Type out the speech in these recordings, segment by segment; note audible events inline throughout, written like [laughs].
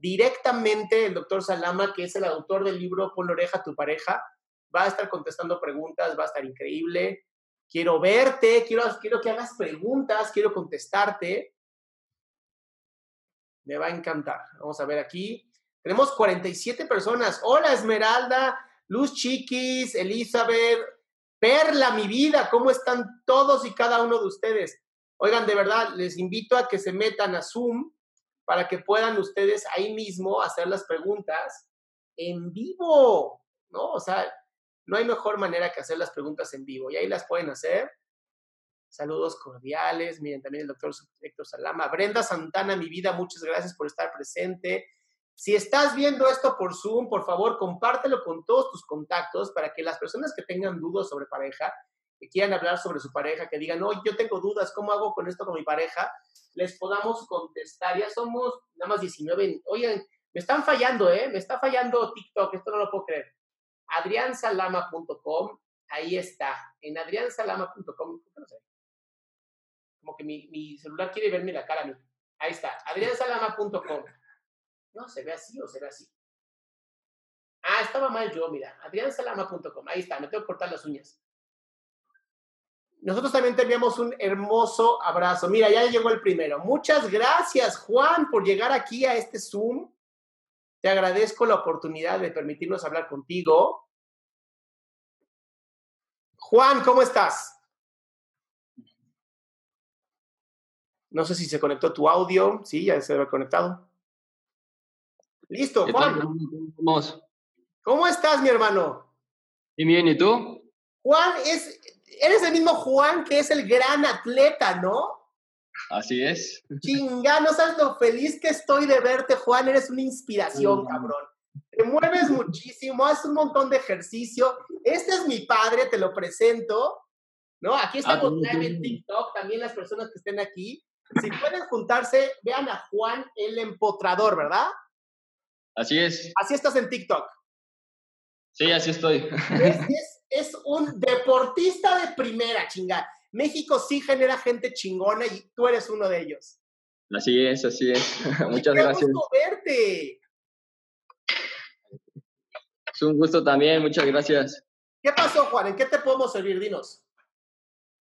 directamente el doctor Salama, que es el autor del libro Pon la oreja a tu pareja, va a estar contestando preguntas, va a estar increíble. Quiero verte, quiero, quiero que hagas preguntas, quiero contestarte. Me va a encantar. Vamos a ver aquí. Tenemos 47 personas. Hola Esmeralda, Luz Chiquis, Elizabeth, Perla, mi vida, ¿cómo están todos y cada uno de ustedes? Oigan, de verdad, les invito a que se metan a Zoom para que puedan ustedes ahí mismo hacer las preguntas en vivo, ¿no? O sea, no hay mejor manera que hacer las preguntas en vivo y ahí las pueden hacer. Saludos cordiales. Miren, también el doctor Héctor Salama. Brenda Santana, mi vida, muchas gracias por estar presente. Si estás viendo esto por Zoom, por favor, compártelo con todos tus contactos para que las personas que tengan dudas sobre pareja, que quieran hablar sobre su pareja, que digan, no, yo tengo dudas, ¿cómo hago con esto con mi pareja? Les podamos contestar. Ya somos nada más 19. Oigan, me están fallando, ¿eh? Me está fallando TikTok, esto no lo puedo creer. adriansalama.com, ahí está. En adriansalama.com, no sé. Como que mi, celular quiere verme la cara a mí. Ahí está, adriansalama.com. No, se ve así o se ve así. Ah, estaba mal yo, mira. adriansalama.com. Ahí está, me tengo que cortar las uñas. Nosotros también te enviamos un hermoso abrazo. Mira, ya llegó el primero. Muchas gracias, Juan, por llegar aquí a este Zoom. Te agradezco la oportunidad de permitirnos hablar contigo. Juan, ¿cómo estás? No sé si se conectó tu audio. Sí, ya se ha conectado. Listo, Juan. ¿Cómo estás, mi hermano? Bien, bien, ¿y tú? Juan, es, eres el mismo Juan que es el gran atleta, ¿no? Así es. Chinga, no sabes lo feliz que estoy de verte, Juan. Eres una inspiración, cabrón. Te mueves muchísimo, haces un montón de ejercicio. Este es mi padre, te lo presento. ¿No? Aquí ah, estamos en TikTok, también las personas que estén aquí. Si pueden juntarse, vean a Juan el empotrador, ¿verdad? Así es. Así estás en TikTok. Sí, así estoy. Es, un deportista de primera, chinga. México sí genera gente chingona y tú eres uno de ellos. Así es, así es. [laughs] Muchas Qué gracias. Gusto verte. Es un gusto también, muchas gracias. ¿Qué pasó, Juan? ¿En qué te podemos servir? Dinos.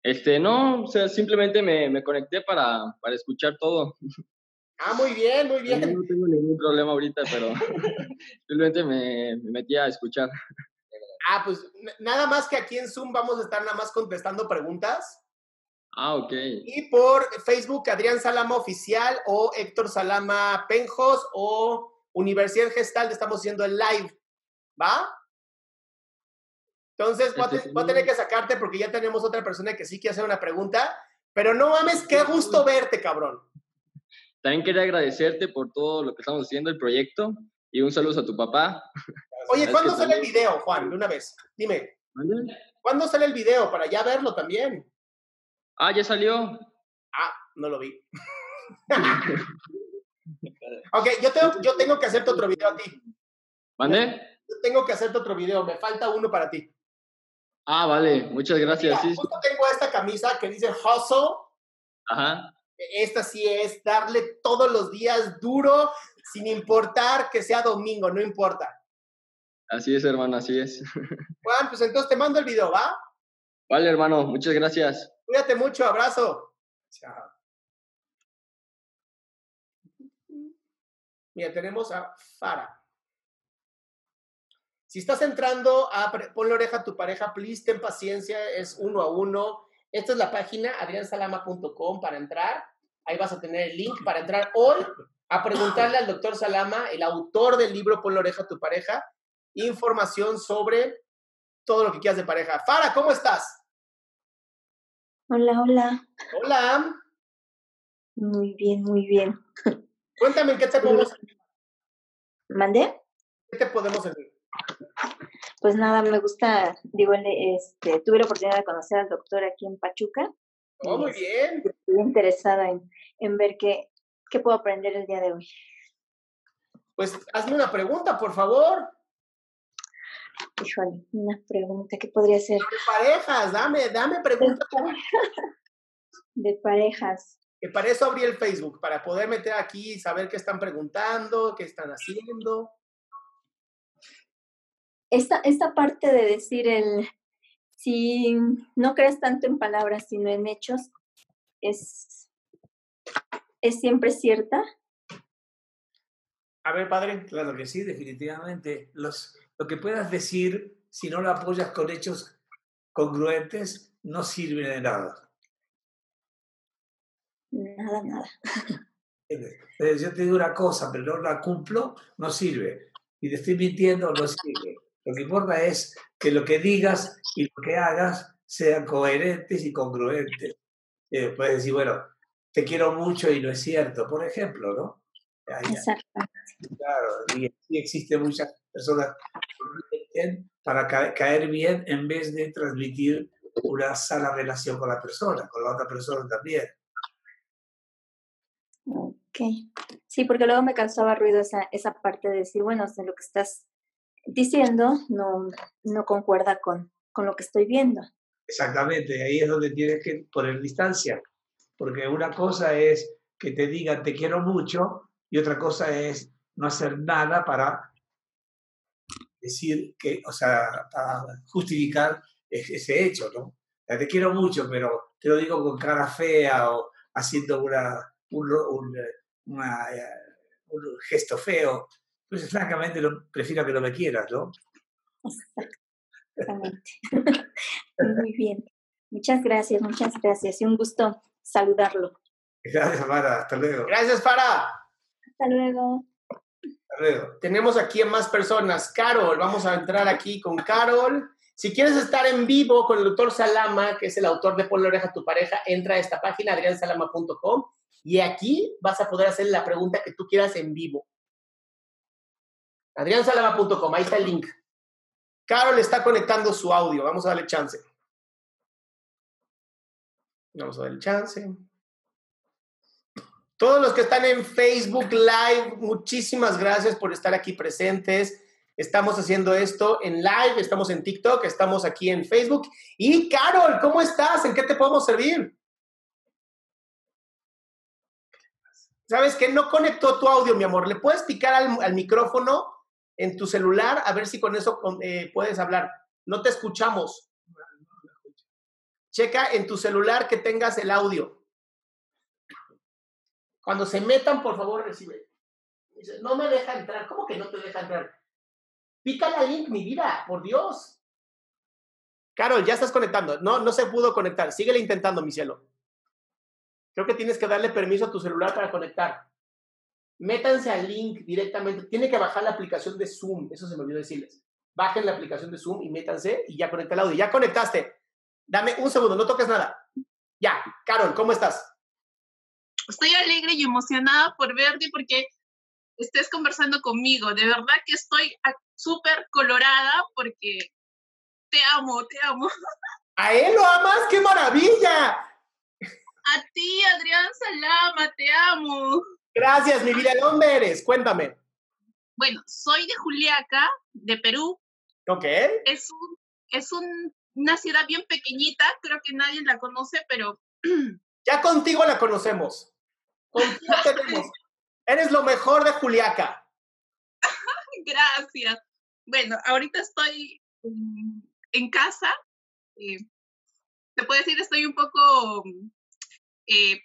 Este, no, o sea, simplemente me, me conecté para, para escuchar todo. [laughs] Ah, muy bien, muy bien. No, tengo ningún problema ahorita, pero [laughs] simplemente me, metí a escuchar. Ah, pues nada más que aquí en Zoom vamos a estar nada más contestando preguntas. Ah, ok. Y por Facebook, Adrián Salama Oficial o Héctor Salama Penjos o Universidad Gestal, estamos haciendo el live. ¿Va? Entonces voy a, este, voy a, tener que sacarte porque ya tenemos otra persona que sí quiere hacer una pregunta. Pero no mames, qué gusto verte, cabrón. También quería agradecerte por todo lo que estamos haciendo, el proyecto, y un saludo a tu papá. [laughs] Oye, ¿cuándo sale el video, Juan? De una vez, dime. ¿Cuándo sale el video para ya verlo también? Ah, ya salió. Ah, no lo vi. [laughs] ok, yo tengo, yo tengo que hacerte otro video a ti. ¿Mande? Yo tengo que hacerte otro video, me falta uno para ti. Ah, vale, muchas gracias. Mira, justo tengo esta camisa que dice Hustle. Ajá. Esta sí es darle todos los días duro, sin importar que sea domingo, no importa. Así es, hermano, así es. [laughs] Juan, pues entonces te mando el video, ¿va? Vale, hermano, muchas gracias. Cuídate mucho, abrazo. Chao. Mira, tenemos a Fara. Si estás entrando a ponle oreja a tu pareja, please, ten paciencia, es uno a uno. Esta es la página adriansalama.com para entrar. Ahí vas a tener el link para entrar hoy a preguntarle al doctor Salama, el autor del libro Pon la oreja a tu pareja, información sobre todo lo que quieras de pareja. Fara, ¿cómo estás? Hola, hola. Hola. Muy bien, muy bien. Cuéntame, ¿en qué te podemos? ¿Mandé? ¿Qué te podemos servir? Pues nada, me gusta, digo, este, tuve la oportunidad de conocer al doctor aquí en Pachuca. Oh, muy bien. Estoy interesada en, en ver qué, qué puedo aprender el día de hoy. Pues hazme una pregunta, por favor. Híjole, una pregunta, ¿qué podría ser? De parejas, dame, dame preguntas. [laughs] De parejas. Que para eso abrí el Facebook, para poder meter aquí y saber qué están preguntando, qué están haciendo. Esta, esta parte de decir el, si no crees tanto en palabras, sino en hechos, es, es siempre cierta. A ver, padre. Claro que sí, definitivamente. Los, lo que puedas decir, si no lo apoyas con hechos congruentes, no sirve de nada. Nada, nada. [laughs] Yo te digo una cosa, pero no la cumplo, no sirve. Y te estoy mintiendo, no sirve. Lo que importa es que lo que digas y lo que hagas sean coherentes y congruentes. Eh, puedes decir, bueno, te quiero mucho y no es cierto, por ejemplo, ¿no? Exacto. Claro, y, existen muchas personas para caer bien en vez de transmitir una sana relación con la persona, con la otra persona también. Ok. Sí, porque luego me causaba ruido esa, esa parte de decir, bueno, de lo que estás diciendo no, no concuerda con, con lo que estoy viendo. Exactamente, ahí es donde tienes que poner distancia, porque una cosa es que te digan te quiero mucho y otra cosa es no hacer nada para decir que, o sea, para justificar ese hecho, ¿no? te quiero mucho, pero te lo digo con cara fea o haciendo una, un, un, eh, un gesto feo. Pues francamente lo, prefiero que no me quieras, ¿no? Exactamente. [laughs] Muy bien. Muchas gracias, muchas gracias. Y un gusto saludarlo. Gracias, Fara. Hasta luego. Gracias, Fara. Hasta luego. Hasta luego. Tenemos aquí a más personas. Carol, vamos a entrar aquí con Carol. Si quieres estar en vivo con el doctor Salama, que es el autor de Ponle oreja a tu pareja, entra a esta página, adriansalama.com, y aquí vas a poder hacer la pregunta que tú quieras en vivo. adriansalama.com, ahí está el link. Carol está conectando su audio, vamos a darle chance. Vamos a darle chance. Todos los que están en Facebook Live, muchísimas gracias por estar aquí presentes. Estamos haciendo esto en live, estamos en TikTok, estamos aquí en Facebook. Y Carol, ¿cómo estás? ¿En qué te podemos servir? ¿Sabes que no conectó tu audio, mi amor? ¿Le puedes picar al, micrófono en tu celular a ver si con eso eh, puedes hablar? No te escuchamos. Checa en tu celular que tengas el audio. Cuando se metan, por favor, recibe. no me deja entrar. ¿Cómo que no te deja entrar? Pica la link, mi vida, por Dios. Carol, ya estás conectando. No, no se pudo conectar. Síguele intentando, mi cielo. Creo que tienes que darle permiso a tu celular para conectar. Métanse al link directamente. Tiene que bajar la aplicación de Zoom. Eso se me olvidó decirles. Bajen la aplicación de Zoom y métanse y ya conecta el audio. Ya conectaste. Dame un segundo, no toques nada. Ya, Carol, ¿cómo estás? Estoy alegre y emocionada por verte porque estés conversando conmigo. De verdad que estoy súper colorada porque te amo, te amo. [laughs] ¿A él lo amas? ¡Qué maravilla! A ti, Adrián Salama, te amo. Gracias, mi vida. ¿De dónde eres? Cuéntame. Bueno, soy de Juliaca, de Perú. Ok. Es, un, es una ciudad bien pequeñita, creo que nadie la conoce, pero... [clears throat] Ya contigo la conocemos. Contigo tenemos. [laughs] Eres lo mejor de Juliaca. [laughs] Gracias. Bueno, ahorita estoy en casa. Eh, te puedo decir, estoy un poco eh,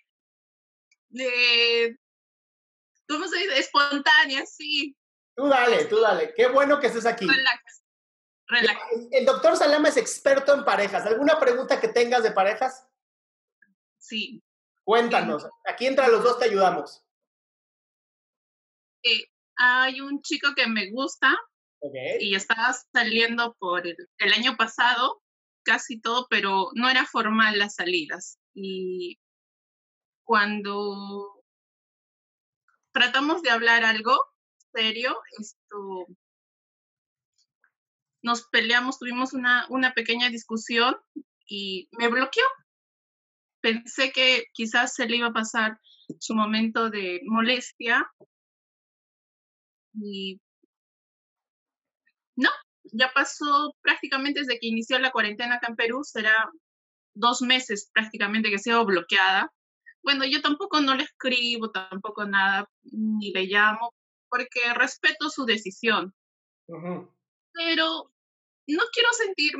de, ¿cómo se dice? Espontánea, sí. Tú dale, tú dale. Qué bueno que estés aquí. Relax. Relax. El doctor Salama es experto en parejas. ¿Alguna pregunta que tengas de parejas? Sí. Cuéntanos. Aquí entre los dos te ayudamos. Eh, hay un chico que me gusta y estaba saliendo por el, el, año pasado, casi todo, pero no era formal las salidas. Y cuando tratamos de hablar algo serio, esto nos peleamos, tuvimos una, una pequeña discusión y me bloqueó. Pensé que quizás se le iba a pasar su momento de molestia y no, ya pasó prácticamente desde que inició la cuarentena acá en Perú, será dos meses prácticamente que sido bloqueada, bueno, yo tampoco no le escribo, tampoco nada, ni le llamo, porque respeto su decisión. Pero no quiero sentir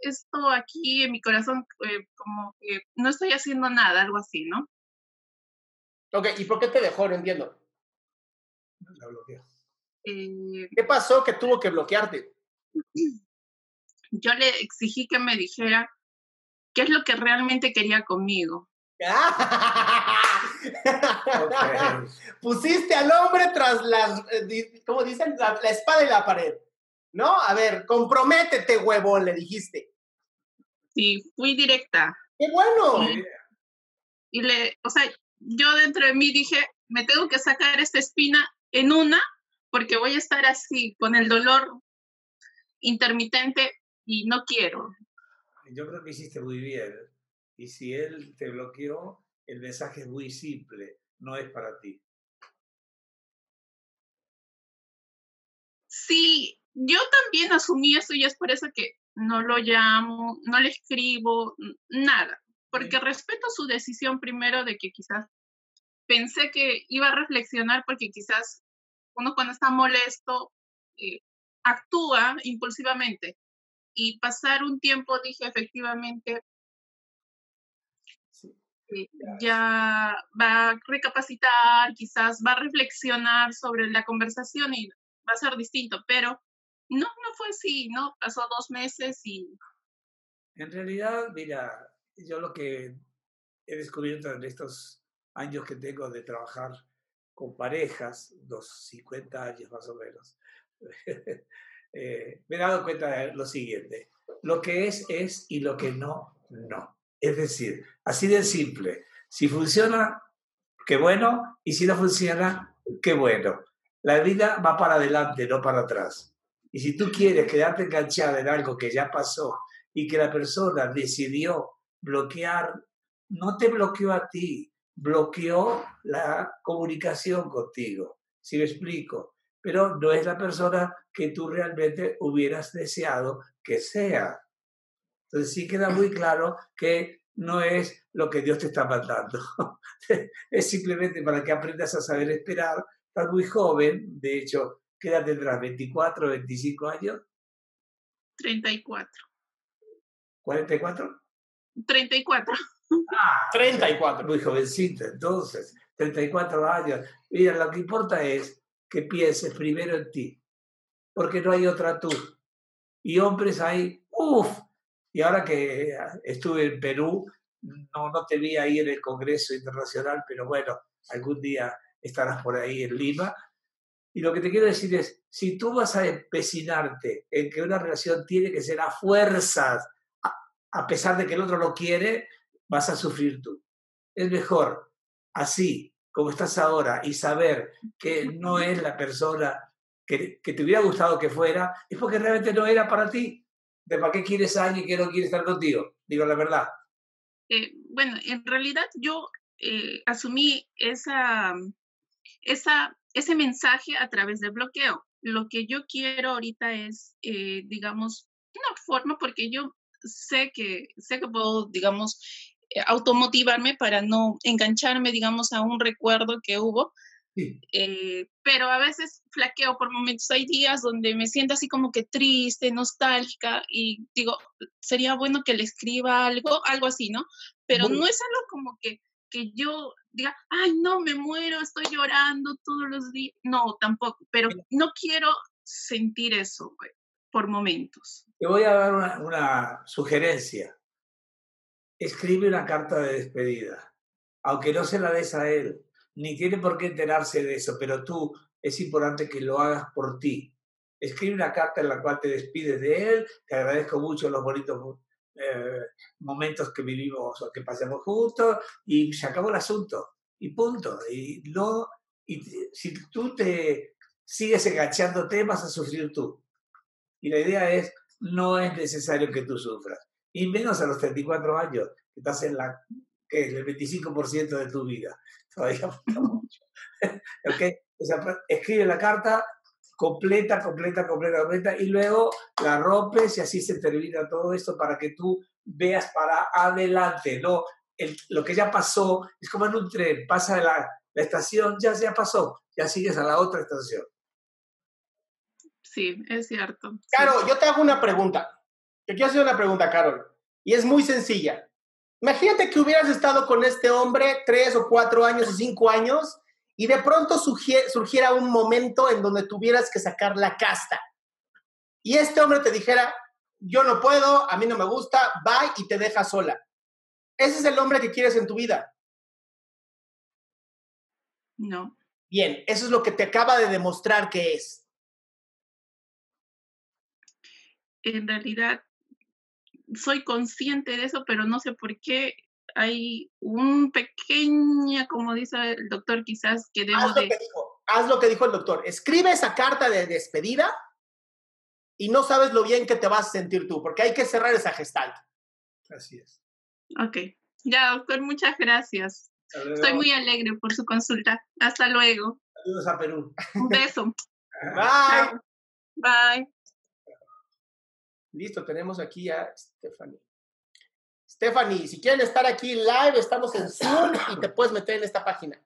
esto aquí en mi corazón eh, como que no estoy haciendo nada, algo así, ¿no? Ok, ¿y por qué te dejó? No entiendo. La bloqueó. Eh, ¿Qué pasó que tuvo que bloquearte? [clears throat] yo le exigí que me dijera qué es lo que realmente quería conmigo. [laughs] Pusiste al hombre tras las, eh, ¿cómo dicen? La, la espada y la pared. ¿No? A ver, comprométete, huevón, le dijiste. Sí, fui directa. ¡Qué bueno! Sí. Y le, o sea, yo dentro de mí dije, me tengo que sacar esta espina en una porque voy a estar así, con el dolor intermitente y no quiero. Yo creo que hiciste muy bien. Y si él te bloqueó, el mensaje es muy simple, no es para ti. Sí, yo también asumí eso y es por eso que no lo llamo, no le escribo, nada, porque respeto su decisión primero de que quizás pensé que iba a reflexionar porque quizás uno cuando está molesto eh, actúa impulsivamente y pasar un tiempo dije efectivamente. Eh, Ya. va a recapacitar, quizás va a reflexionar sobre la conversación y va a ser distinto, pero no, no fue así, ¿no? Pasó dos meses y En realidad, mira, yo lo que he descubierto en estos años que tengo de trabajar con parejas, unos 50 años más o menos, [laughs] eh, me he dado cuenta de lo siguiente. Lo que es, es y lo que no, no. Es decir, así de simple. Si funciona, qué bueno, y si no funciona, qué bueno. La vida va para adelante, no para atrás. Y si tú quieres quedarte enganchada en algo que ya pasó y que la persona decidió bloquear, no te bloqueó a ti, bloqueó la comunicación contigo. Si me explico? Pero no es la persona que tú realmente hubieras deseado que sea. Entonces sí queda muy claro que no es lo que Dios te está mandando. [laughs] es simplemente para que aprendas a saber esperar. Estás muy joven, de hecho, ¿qué edad tendrás? ¿24, 25 años? 34. ¿44? 34. Ah, 34. muy jovencita, entonces, 34 años. Mira, lo que importa es que pienses primero en ti, porque no hay otra tú. Y hombres hay, uff. Y ahora que estuve en Perú, no, no te vi ahí en el Congreso Internacional, pero bueno, algún día estarás por ahí en Lima. Y lo que te quiero decir es, si tú vas a empecinarte en que una relación tiene que ser a fuerzas, a, pesar de que el otro no quiere, vas a sufrir tú. Es mejor así como estás ahora y saber que no es la persona que, que te hubiera gustado que fuera, es porque realmente no era para ti. ¿De para qué quieres a alguien que no quiere estar contigo? Digo la verdad. Eh, bueno, en realidad yo eh, asumí esa, esa, ese mensaje a través del bloqueo. Lo que yo quiero ahorita es, eh, digamos, una forma, porque yo sé que, sé que puedo, digamos, eh, automotivarme para no engancharme, digamos, a un recuerdo que hubo, Sí. eh, pero a veces flaqueo por momentos. Hay días donde me siento así como que triste, nostálgica y digo, sería bueno que le escriba algo, algo así, ¿no? Pero no es algo como que, que yo diga, ay, no, me muero, estoy llorando todos los días. No, tampoco, pero no quiero sentir eso güey, por momentos. Te voy a dar una, una sugerencia. Escribe una carta de despedida, aunque no se la des a él, ni tiene por qué enterarse de eso, pero tú es importante que lo hagas por ti. Escribe una carta en la cual te despides de él, te agradezco mucho los bonitos eh, momentos que vivimos o que pasamos juntos y se acabó el asunto y punto. Y no, y si tú te sigues enganchándote vas a sufrir tú. Y la idea es, no es necesario que tú sufras. Y menos a los 34 años, que estás en la, que es el 25% de tu vida. [laughs] Todavía falta mucho. [laughs] ¿Ok? O sea, escribe la carta completa, completa, completa, completa, y luego la rompes y así se termina todo esto para que tú veas para adelante, no el- lo que ya pasó es como en un tren, pasa la, la estación, ya, ya pasó, ya sigues a la otra estación. Sí, es cierto. sí. Caro, yo te hago una pregunta. Te quiero hacer una pregunta, Carol. Y es muy sencilla. Imagínate que hubieras estado con este hombre tres o cuatro años o cinco años y de pronto surgie- surgiera un momento en donde tuvieras que sacar la casta. Y este hombre te dijera, yo no puedo, a mí no me gusta, bye y te deja sola. Ese es el hombre que quieres en tu vida. No. Bien, eso es lo que te acaba de demostrar que es. en realidad soy consciente de eso, pero no sé por qué hay un pequeña, como dice el doctor, quizás que debo Haz lo de... que dijo, haz lo que dijo el doctor. Escribe esa carta de despedida y no sabes lo bien que te vas a sentir tú, porque hay que cerrar esa gestalt. Así es. Ok. Ya, doctor, muchas gracias. Estoy muy alegre por su consulta. Hasta luego. Saludos a Perú. Un beso. [laughs] Bye. Bye. Listo, tenemos aquí a Stephanie. Stephanie, si quieren estar aquí live, estamos en Zoom y te puedes meter en esta página.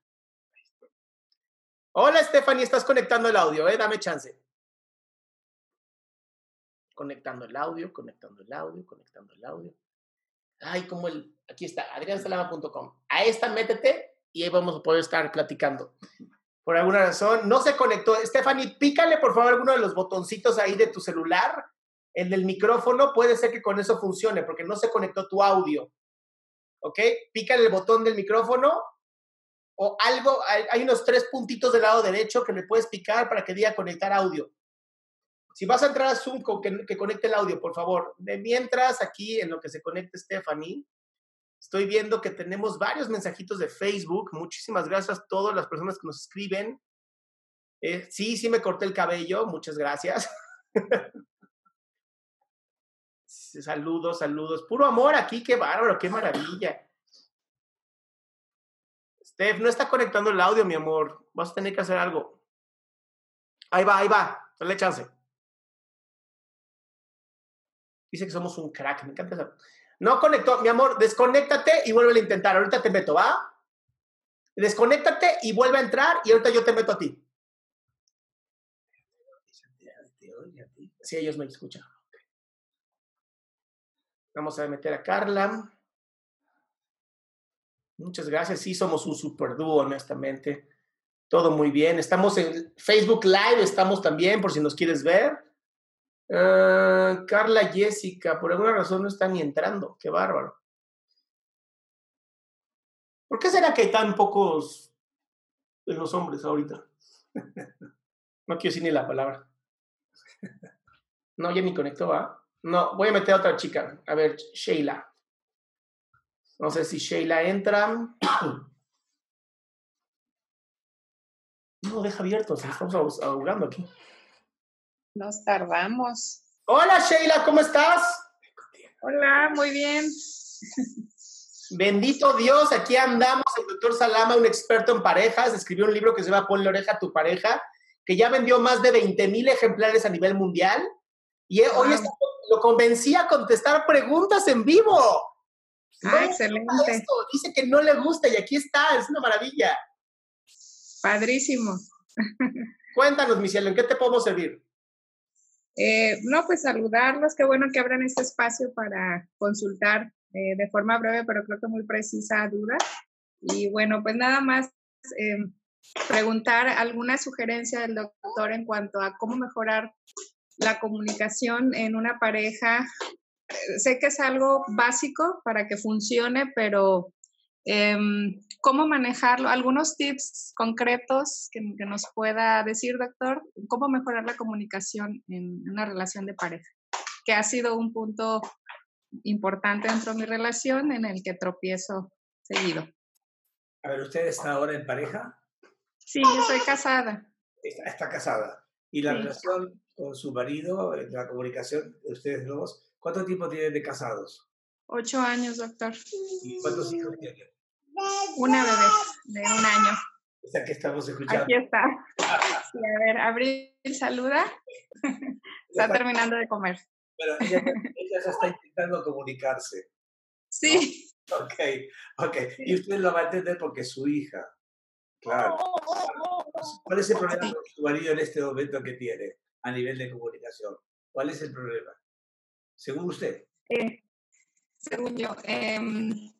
Hola Stephanie, estás conectando el audio, ¿eh? Dame chance. Conectando el audio, conectando el audio, conectando el audio. Ay, como el. Aquí está, adriansalama.com. A esta métete y ahí vamos a poder estar platicando. Por alguna razón, no se conectó. Stephanie, pícale por favor alguno de los botoncitos ahí de tu celular el del micrófono puede ser que con eso funcione, porque no se conectó tu audio. ¿Ok? Pícale el botón del micrófono o algo, hay, unos tres puntitos del lado derecho que le puedes picar para que diga conectar audio. Si vas a entrar a Zoom, que, conecte el audio, por favor. Mientras, aquí en lo que se conecte Stephanie, estoy viendo que tenemos varios mensajitos de Facebook. Muchísimas gracias a todas las personas que nos escriben. Eh, sí, sí me corté el cabello, muchas gracias. [laughs] Saludos, saludos. Puro amor aquí, qué bárbaro, qué maravilla. Steph, no está conectando el audio, mi amor. Vas a tener que hacer algo. Ahí va, ahí va. Dale chance. Dice que somos un crack. Me encanta eso. No conectó, mi amor. Desconéctate y vuelve a intentar. Ahorita te meto, ¿va? Desconéctate y vuelve a entrar y ahorita yo te meto a ti. Sí, ellos me escuchan. Vamos a meter a Carla. Muchas gracias. Sí, somos un super dúo, honestamente. Todo muy bien. Estamos en Facebook Live, estamos también, por si nos quieres ver. Uh, Carla Jessica, por alguna razón no está ni entrando. Qué bárbaro. ¿Por qué será que hay tan pocos de los hombres ahorita? [laughs] No quiero decir ni la palabra. [laughs] No, ya ni conectó, ¿va? No, voy a meter a otra chica. A ver, Sheila. No sé si Sheila entra. No, deja abierto, estamos ahogando aquí. Nos tardamos. Hola Sheila, ¿cómo estás? Hola, muy bien. Bendito Dios, aquí andamos. El doctor Salama, un experto en parejas, escribió un libro que se llama Ponle oreja a tu pareja, que ya vendió más de 20 mil ejemplares a nivel mundial. Y hoy está- lo convencí a contestar preguntas en vivo. No Ah, le excelente. esto, Dice que no le gusta y aquí está, es una maravilla. Padrísimo. Cuéntanos, mi cielo, ¿en qué te podemos servir? Eh, no, pues saludarlos. Qué bueno que abran este espacio para consultar eh, de forma breve, pero creo que muy precisa duda. Y bueno, pues nada más eh, preguntar alguna sugerencia del doctor en cuanto a cómo mejorar la comunicación en una pareja. Eh, Sé que es algo básico para que funcione, pero em, ¿cómo manejarlo? ¿Algunos tips concretos que, que nos pueda decir, doctor? ¿Cómo mejorar la comunicación en una relación de pareja? Que ha sido un punto importante dentro de mi relación en el que tropiezo seguido. A ver, ¿usted está ahora en pareja? Sí, yo soy casada. Está, está casada. ¿Y la Sí. relación con su marido, eh, la comunicación de ustedes dos, cuánto tiempo tienen de casados? Ocho años, doctor. ¿Y cuántos hijos tienen? Una bebé de un año. Esa que estamos escuchando. Aquí está. Sí, a ver, Abril, saluda. [laughs] Está está- terminando de comer. Pero ella, ella ya está intentando comunicarse. Sí, Ok, ok. Y usted lo va a entender porque es su hija. Claro. ¿Cuál es el problema con su marido en este momento que tiene a nivel de comunicación? ¿Cuál es el problema? Según usted. Eh, según yo, em,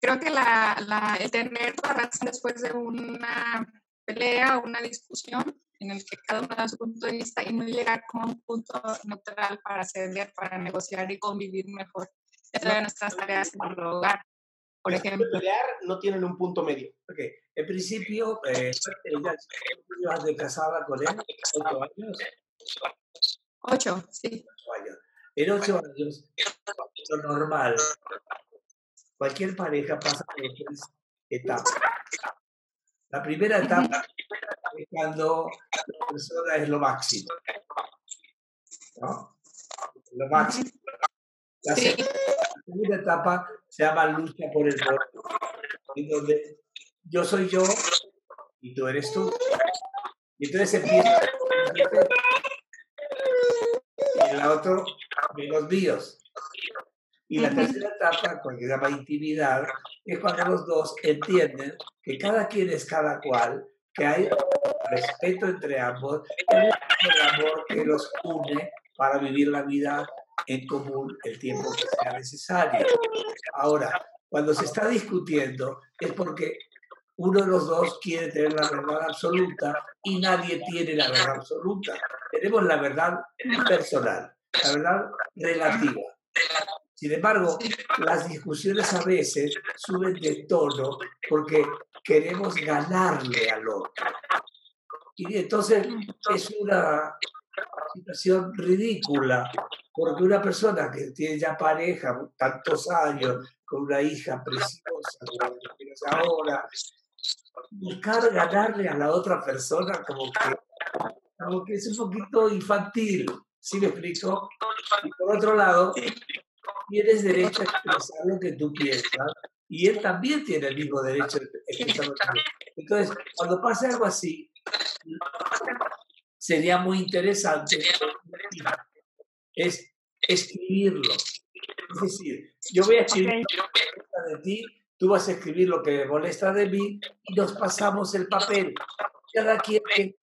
creo que la, la, el tener la razón después de una pelea o una discusión en el que cada uno da su punto de vista y no llegar como a un punto neutral para ceder, para negociar y convivir mejor. Esa es nuestras tareas en el hogar, por ejemplo. pelear no tienen un punto medio. Ok, en principio, eh, ella de casada con él, ocho años. Ocho, sí. Ocho años. En ocho años, lo normal, cualquier pareja pasa por tres etapas. La primera etapa es cuando la persona es lo máximo. ¿no? Lo máximo. La, segunda, la segunda etapa se llama lucha por el poder, en donde yo soy yo y tú eres tú. Y entonces empieza y el otro de los míos. Y la tercera etapa, que se llama intimidad, es cuando los dos entienden que cada quien es cada cual, que hay respeto entre ambos, el amor que los une para vivir la vida en común el tiempo que sea necesario. Ahora, cuando se está discutiendo es porque uno de los dos quiere tener la verdad absoluta y nadie tiene la verdad absoluta. Tenemos la verdad personal, la verdad relativa. Sin embargo, las discusiones a veces suben de tono porque queremos ganarle al otro. Y entonces es una situación ridícula, porque una persona que tiene ya pareja tantos años, con una hija preciosa, ahora, buscar ganarle a la otra persona como que, como que es un poquito infantil, ¿sí me explico? Y por otro lado, tienes derecho a expresar lo que tú piensas y él también tiene el mismo derecho a expresar lo que piensa. Entonces, cuando pase algo así, sería muy interesante es escribirlo. Es decir, yo voy a escribir molesta de ti, tú vas a escribir lo que me molesta de mí y nos pasamos el papel. Cada quien que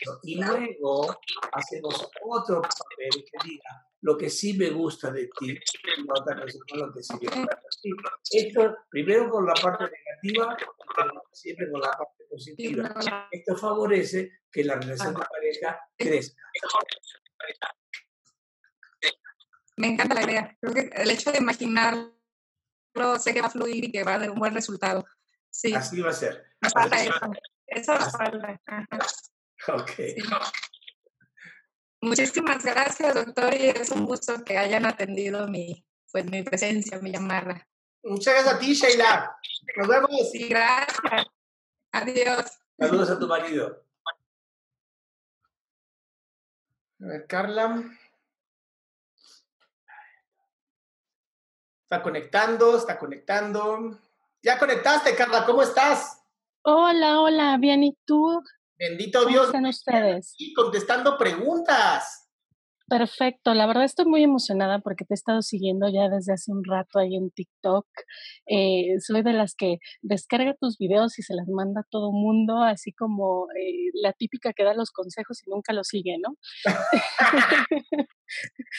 eso. Y luego hacemos otro papel que diga lo que sí me gusta de ti y lo que sí me gusta de ti. Esto primero con la parte negativa, pero siempre con la parte positiva. Esto favorece que la relación de pareja crezca. Me encanta la idea. Creo que el hecho de sé que va a fluir y que va a dar un buen resultado. Sí, Así va a ser. nos falta así eso. Eso nos falta. Ok. sí. Muchísimas gracias, doctor, y es un gusto que hayan atendido mi, pues, mi presencia, mi llamada. Muchas gracias a ti, Sheila. Nos vemos. Sí, gracias. Adiós. Saludos a tu marido. A ver, Carla. Está conectando, está conectando. Ya conectaste, Carla, ¿cómo estás? Hola, hola, bien, ¿y tú? Bendito ¿Cómo Dios. están ustedes? Y contestando preguntas. Perfecto, la verdad estoy muy emocionada porque te he estado siguiendo ya desde hace un rato ahí en TikTok. Eh, soy de las que descarga tus videos y se las manda a todo mundo, así como eh, la típica que da los consejos y nunca los sigue, ¿no? [laughs]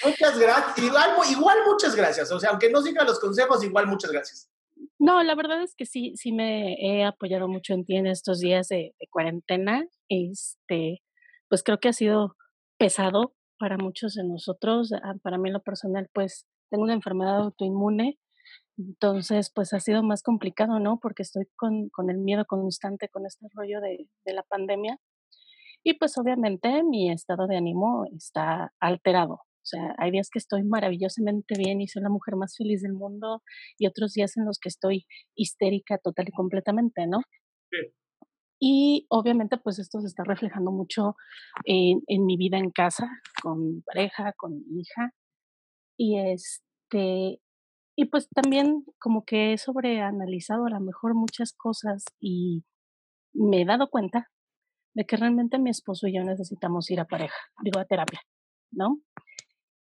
Muchas gracias. Igual, igual muchas gracias. O sea, aunque no sigan los consejos, igual muchas gracias. No, la verdad es que sí, sí me he apoyado mucho en ti en estos días de, de cuarentena. Este, pues creo que ha sido pesado para muchos de nosotros. Ah, Para mí en lo personal, pues tengo una enfermedad autoinmune, entonces pues ha sido más complicado, ¿no? Porque estoy con, el miedo constante con este rollo de, de la pandemia. Y pues obviamente mi estado de ánimo está alterado. O sea, hay días que estoy maravillosamente bien y soy la mujer más feliz del mundo y otros días en los que estoy histérica total y completamente, ¿no? Sí. Y obviamente pues esto se está reflejando mucho en, en mi vida en casa, con mi pareja, con mi hija. Y este, y pues también como que he sobreanalizado a lo mejor muchas cosas y me he dado cuenta de que realmente mi esposo y yo necesitamos ir a pareja, digo a terapia, ¿no?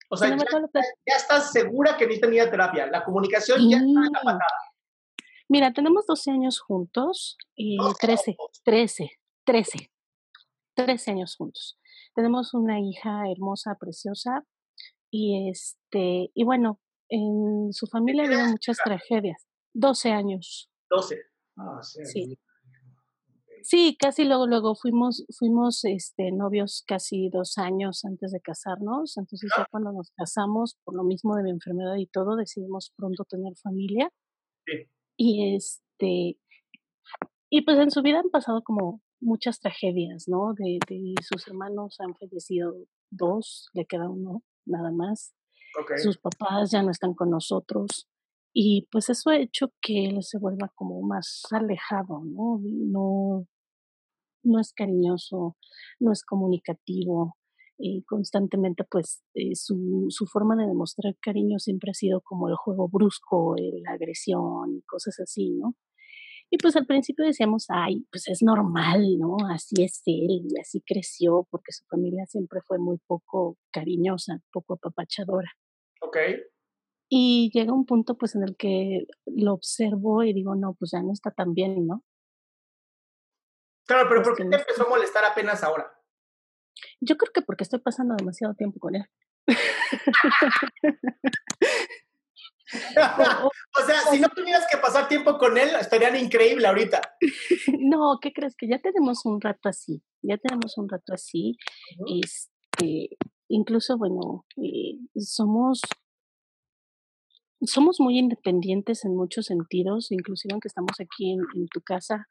O sea, ya, estás segura que necesitan ir a terapia. La comunicación ya está en la patada. Mira, tenemos 12 años juntos y Doce 13, años. 13, 13, 13 años juntos. Tenemos una hija hermosa, preciosa y este, y bueno, en su familia ha habido muchas tragedias. 12 años. 12. Ah, sí. Sí. Sí, casi luego, luego fuimos, fuimos este, novios casi dos años antes de casarnos. Entonces ya cuando nos casamos, por lo mismo de mi enfermedad y todo, decidimos pronto tener familia. Sí. Y este, y pues en su vida han pasado como muchas tragedias, ¿no? De, de sus hermanos han fallecido dos, le queda uno nada más. Sus papás ya no están con nosotros. Y pues eso ha hecho que él se vuelva como más alejado, ¿no? No, no es cariñoso, no es comunicativo. Y constantemente, pues, eh, su, su forma de demostrar cariño siempre ha sido como el juego brusco, eh, la agresión y cosas así, ¿no? Y pues al principio decíamos, ay, pues es normal, ¿no? Así es él y así creció porque su familia siempre fue muy poco cariñosa, poco apapachadora. Ok. Y llega un punto pues en el que lo observo y digo, no, pues ya no está tan bien, ¿no? Claro, pero Pues ¿por qué te empezó a molestar apenas ahora? Yo creo que porque estoy pasando demasiado tiempo con él. [laughs] O- sea, si no tuvieras que pasar tiempo con él, estarían increíble ahorita. no, ¿qué crees? Que ya tenemos un rato así, ya tenemos un rato así. Este, incluso, bueno, eh, somos, somos muy independientes en muchos sentidos, inclusive aunque estamos aquí en, en tu casa,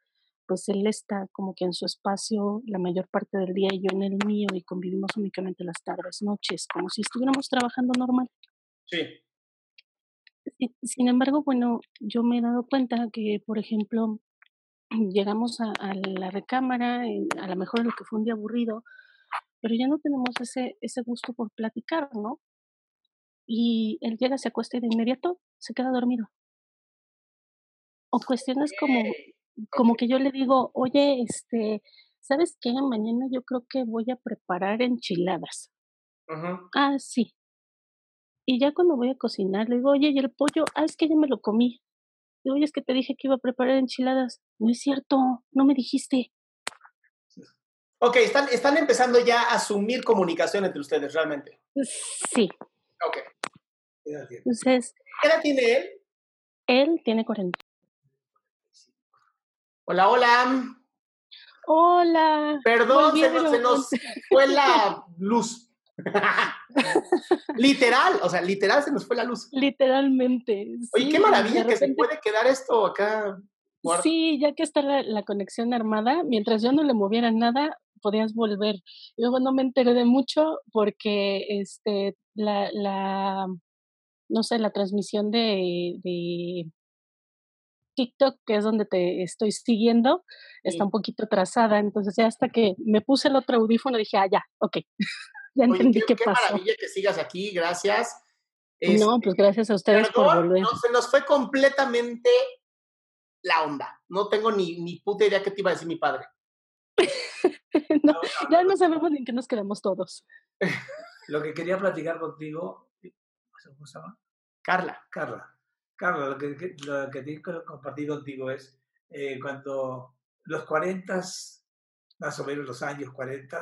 pues él está como que en su espacio la mayor parte del día y yo en el mío y convivimos únicamente las tardes, noches, como si estuviéramos trabajando normal. Sí. Sin- embargo, bueno, yo me he dado cuenta que, por ejemplo, llegamos a, a la recámara, eh, a lo mejor lo que fue un día aburrido, pero ya no tenemos ese, ese gusto por platicar, ¿no? Y él llega, se acuesta y de inmediato se queda dormido. O cuestiones como, como que yo le digo, oye, este, ¿sabes qué? Mañana yo creo que voy a preparar enchiladas. Ah, sí. Y ya cuando voy a cocinar, le digo, oye, ¿y el pollo? Ah, es que ya me lo comí. Digo, oye, es que te dije que iba a preparar enchiladas. No es cierto, no me dijiste. Ok, están, están empezando ya a asumir comunicación entre ustedes, realmente. Sí. Ok. Entonces, ¿Qué edad tiene él? él tiene 40. Hola, hola. Hola. Perdón, se nos, se Volvieron. nos fue la luz. [laughs] literal, o sea, literal se nos fue la luz. Literalmente. Oye, sí, qué maravilla que se puede quedar esto acá. guardado. Sí, ya que está la, la conexión armada, mientras yo no le moviera nada, podías volver. Luego no me enteré de mucho porque este la, la no sé, la transmisión de, de TikTok, que es donde te estoy siguiendo, está un poquito atrasada. Entonces ya hasta que me puse el otro audífono dije, ah, ya, ok. [laughs] ya entendí qué, qué, qué pasó. maravilla que sigas aquí, gracias. No, Este, pues gracias a ustedes por volver. no, se nos fue completamente la onda. No tengo ni, ni puta idea qué te iba a decir mi padre. [laughs] No, No, no, ya no, sabemos ni en qué nos quedamos todos. [laughs] Lo que quería platicar contigo, ¿cómo se llama? Carla. Carla. Carla, lo que, que- lo que tengo que compartir contigo es eh, cuando los 40, más o menos los años 40,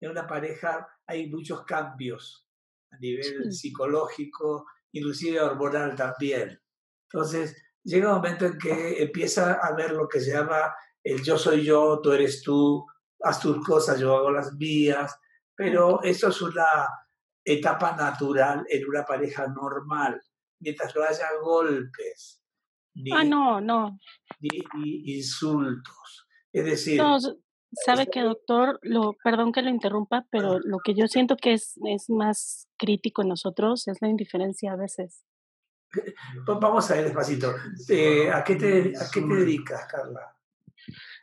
en una pareja hay muchos cambios a nivel Sí. psicológico, inclusive hormonal también. Entonces, llega un momento en que empieza a ver lo que se llama el yo soy yo, tú eres tú, haz tus cosas, yo hago las mías, pero eso es una etapa natural en una pareja normal, mientras no haya golpes ni, Ah, no, no. ni- ni insultos. Es decir, No, s- sabe que doctor, lo, perdón que lo interrumpa, pero lo que yo siento que es, es más crítico en nosotros es la indiferencia a veces. [laughs] vamos a ver despacito. Eh, ¿a, qué te, ¿A qué te dedicas, Carla?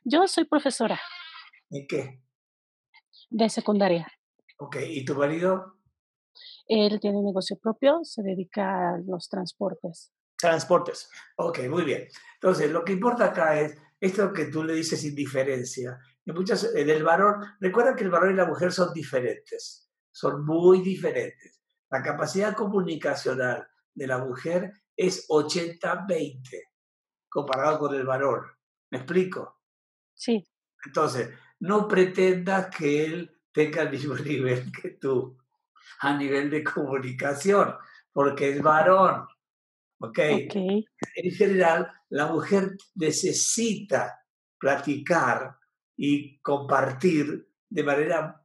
Yo soy profesora ¿En qué? de secundaria. Ok, ¿y tu marido? Él tiene un negocio propio, se dedica a los transportes. Transportes. Ok, muy bien. Entonces, lo que importa acá es esto que tú le dices indiferencia. En muchas, en el varón, recuerda que el varón y la mujer son diferentes, son muy diferentes. La capacidad comunicacional de la mujer es 80-20 comparado con el varón. ¿Me explico? Sí. Entonces, no pretendas que él tenga el mismo [laughs] nivel que tú a nivel de comunicación, porque es varón. ¿Ok? Ok. En general, la mujer necesita platicar y compartir de manera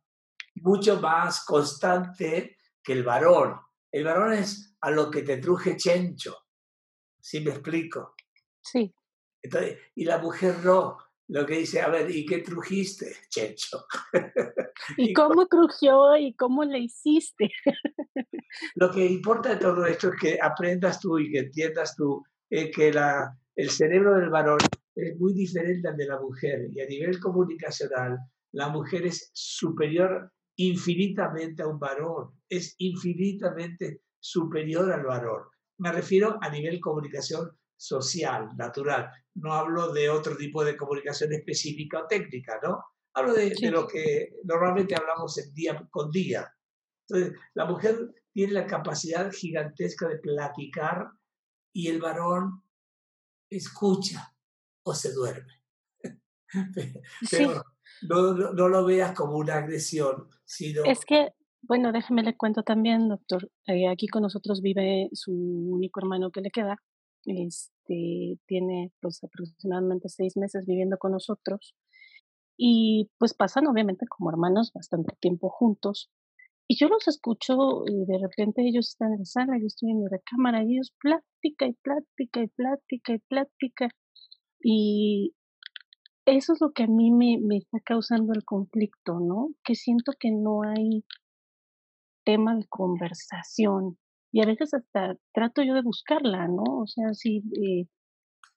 mucho más constante que el varón. El varón es a lo que te truje chencho. ¿Sí me explico? Sí. Entonces, y la mujer no. Lo que dice, a ver, ¿y qué trujiste, [laughs] chencho? [laughs] ¿Y cómo crujió y cómo le hiciste? [laughs] Lo que importa de todo esto es que aprendas tú y que entiendas tú eh, que la, el cerebro del varón es muy diferente al de la mujer y a nivel comunicacional la mujer es superior infinitamente a un varón, es infinitamente superior al varón. Me refiero a nivel comunicación social, natural. No hablo de otro tipo de comunicación específica o técnica, ¿no? Hablo de, de lo que normalmente hablamos en día con día. Entonces, la mujer tiene la capacidad gigantesca de platicar y el varón escucha o se duerme. [laughs] Sí. Pero no, no, no lo veas como una agresión, sino... Es que, bueno, déjeme le cuento también, doctor. eh, aquí con nosotros vive su único hermano que le queda. Este tiene pues aproximadamente seis meses viviendo con nosotros. Y pues pasan obviamente como hermanos bastante tiempo juntos. Y yo los escucho y de repente ellos están en la sala, yo estoy en mi recámara y ellos plática y plática y plática y plática. Y eso es lo que a mí me, me está causando el conflicto, ¿no? Que siento que no hay tema de conversación. Y a veces hasta trato yo de buscarla, ¿no? O sea, si, eh,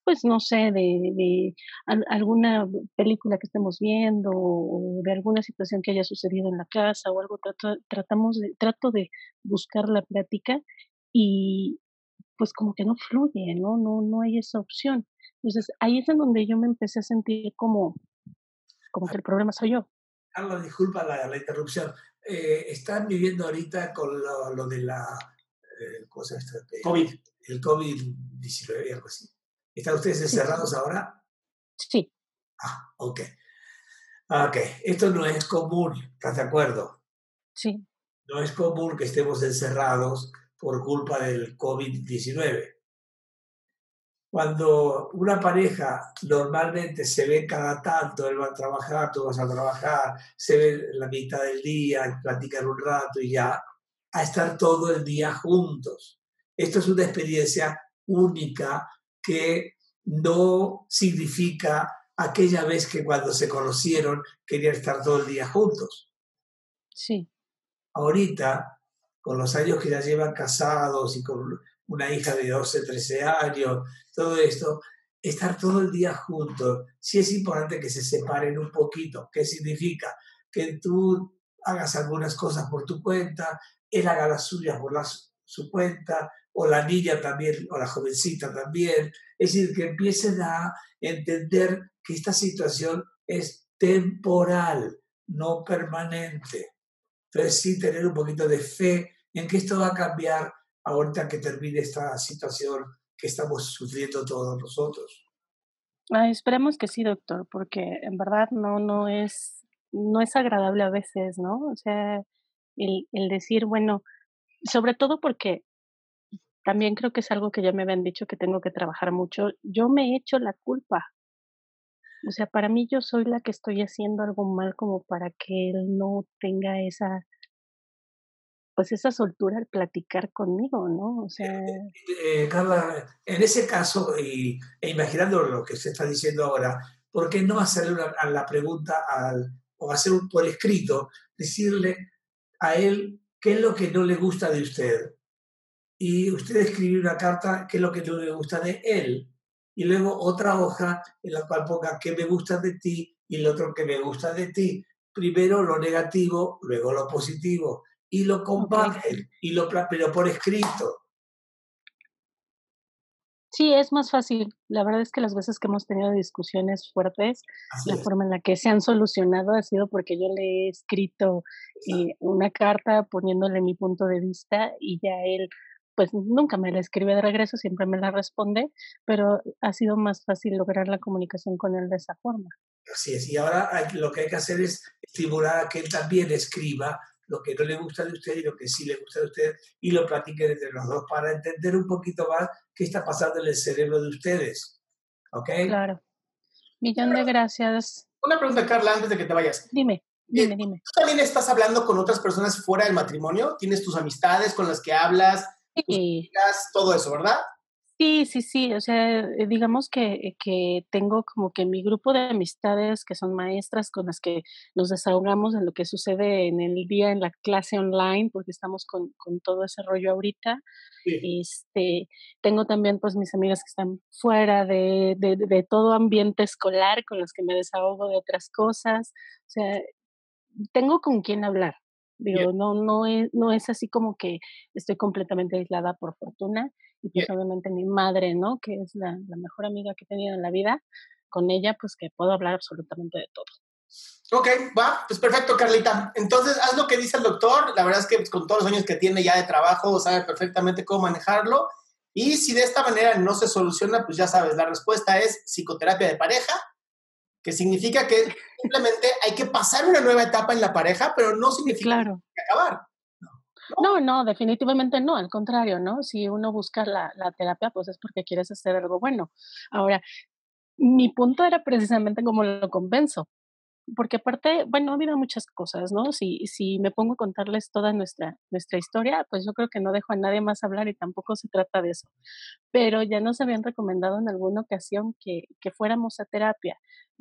pues no sé, de, de al- alguna película que estemos viendo o de alguna situación que haya sucedido en la casa o algo, trato, tratamos de, trato de buscar la plática y pues como que no fluye, ¿no? No, no hay esa opción. Entonces ahí es en donde yo me empecé a sentir como, como que el problema soy yo. Carlos, disculpa la, la interrupción. Eh, ¿Están viviendo ahorita con lo, lo de la cosa esta que- COVID. el COVID-19 algo así? ¿Están ustedes encerrados ahora? Sí, Ah, ok. Ok, esto no es común, ¿estás de acuerdo? sí, No es común que estemos encerrados por culpa del COVID-19. Cuando una pareja normalmente se ve cada tanto, él va a trabajar, tú vas a trabajar, se ven la mitad del día, platican un rato y ya, a estar todo el día juntos. Esto es una experiencia única que no significa aquella vez que cuando se conocieron querían estar todo el día juntos sí, ahorita, con los años que ya llevan casados y con una hija de 12, 13 años, todo esto, estar todo el día juntos, sí es importante que se separen un poquito. ¿Qué significa? Que tú hagas algunas cosas por tu cuenta, él haga las suyas por la su- cuenta, o la niña también, o la jovencita también. Es decir, que empiecen a entender que esta situación es temporal, no permanente. Entonces sí tener un poquito de fe en que esto va a cambiar ahorita que termine esta situación que estamos sufriendo todos nosotros. Esperemos que sí, doctor, porque en verdad no, no es, no es agradable a veces, ¿no? O sea, el, decir, bueno, sobre todo porque también creo que es algo que ya me habían dicho que tengo que trabajar mucho. Yo me he hecho la culpa. O sea, para mí yo soy la que estoy haciendo algo mal como para que él no tenga esa, pues esa soltura al platicar conmigo, ¿no? O sea, Eh, Carla, en ese caso, y, e imaginando lo que se está diciendo ahora, ¿por qué no hacerle una- a la pregunta al, o hacer un, por escrito, decirle a él qué es lo que no le gusta de usted? Y usted escribir una carta, qué es lo que no le gusta de él. Y luego otra hoja en la cual ponga qué me gusta de ti y el otro que me gusta de ti. Primero lo negativo, luego lo positivo. Y lo comparten, y lo, pero por escrito. Sí, es más fácil. La verdad es que las veces que hemos tenido discusiones fuertes, Así la es. forma en la que se han solucionado ha sido porque yo le he escrito eh, una carta poniéndole mi punto de vista y ya él, pues nunca me la escribe de regreso, siempre me la responde, pero ha sido más fácil lograr la comunicación con él de esa forma. Así es. Y ahora hay- lo que hay que hacer es estimular a que él también escriba lo que no le gusta de usted y lo que sí le gusta de usted y lo platiquen entre los dos para entender un poquito más qué está pasando en el cerebro de ustedes. ¿Ok? Claro. Millón de gracias. Una pregunta, Carla, antes de que te vayas. Dime, dime, dime. ¿Tú también estás hablando con otras personas fuera del matrimonio? ¿Tienes tus amistades con las que hablas, Sí. amigas, todo eso, verdad? Sí, sí, sí, o sea, eh, digamos que, que tengo como que mi grupo de amistades que son maestras con las que nos desahogamos en lo que sucede en el día en la clase online, porque estamos con, con todo ese rollo ahorita. Sí. Este, tengo también pues mis amigas que están fuera de, de, de todo ambiente escolar con los que me desahogo de otras cosas. O sea, tengo con quién hablar. Digo, no, no es, no es así como que estoy completamente aislada por fortuna. Y pues obviamente mi madre, ¿no? Que es la, la mejor amiga que he tenido en la vida, con ella pues que puedo hablar absolutamente de todo. Ok, va, pues perfecto, Carlita. Entonces, haz lo que dice el doctor. La verdad es que pues, con todos los años que tiene ya de trabajo, sabe perfectamente cómo manejarlo. Y si de esta manera no se soluciona, pues ya sabes, la respuesta es psicoterapia de pareja, que significa que simplemente hay que pasar una nueva etapa en la pareja, pero no significa Claro. que acabar. No, no, definitivamente no, al contrario, ¿no? Si uno busca la, la terapia, pues es porque quieres hacer algo bueno. Ahora, mi punto era precisamente cómo lo convenzo, porque aparte, bueno, ha habido muchas cosas, ¿no? Si, si me pongo a contarles toda nuestra, nuestra historia, pues yo creo que no dejo a nadie más hablar y tampoco se trata de eso. Pero ya nos habían recomendado en alguna ocasión que, que fuéramos a terapia.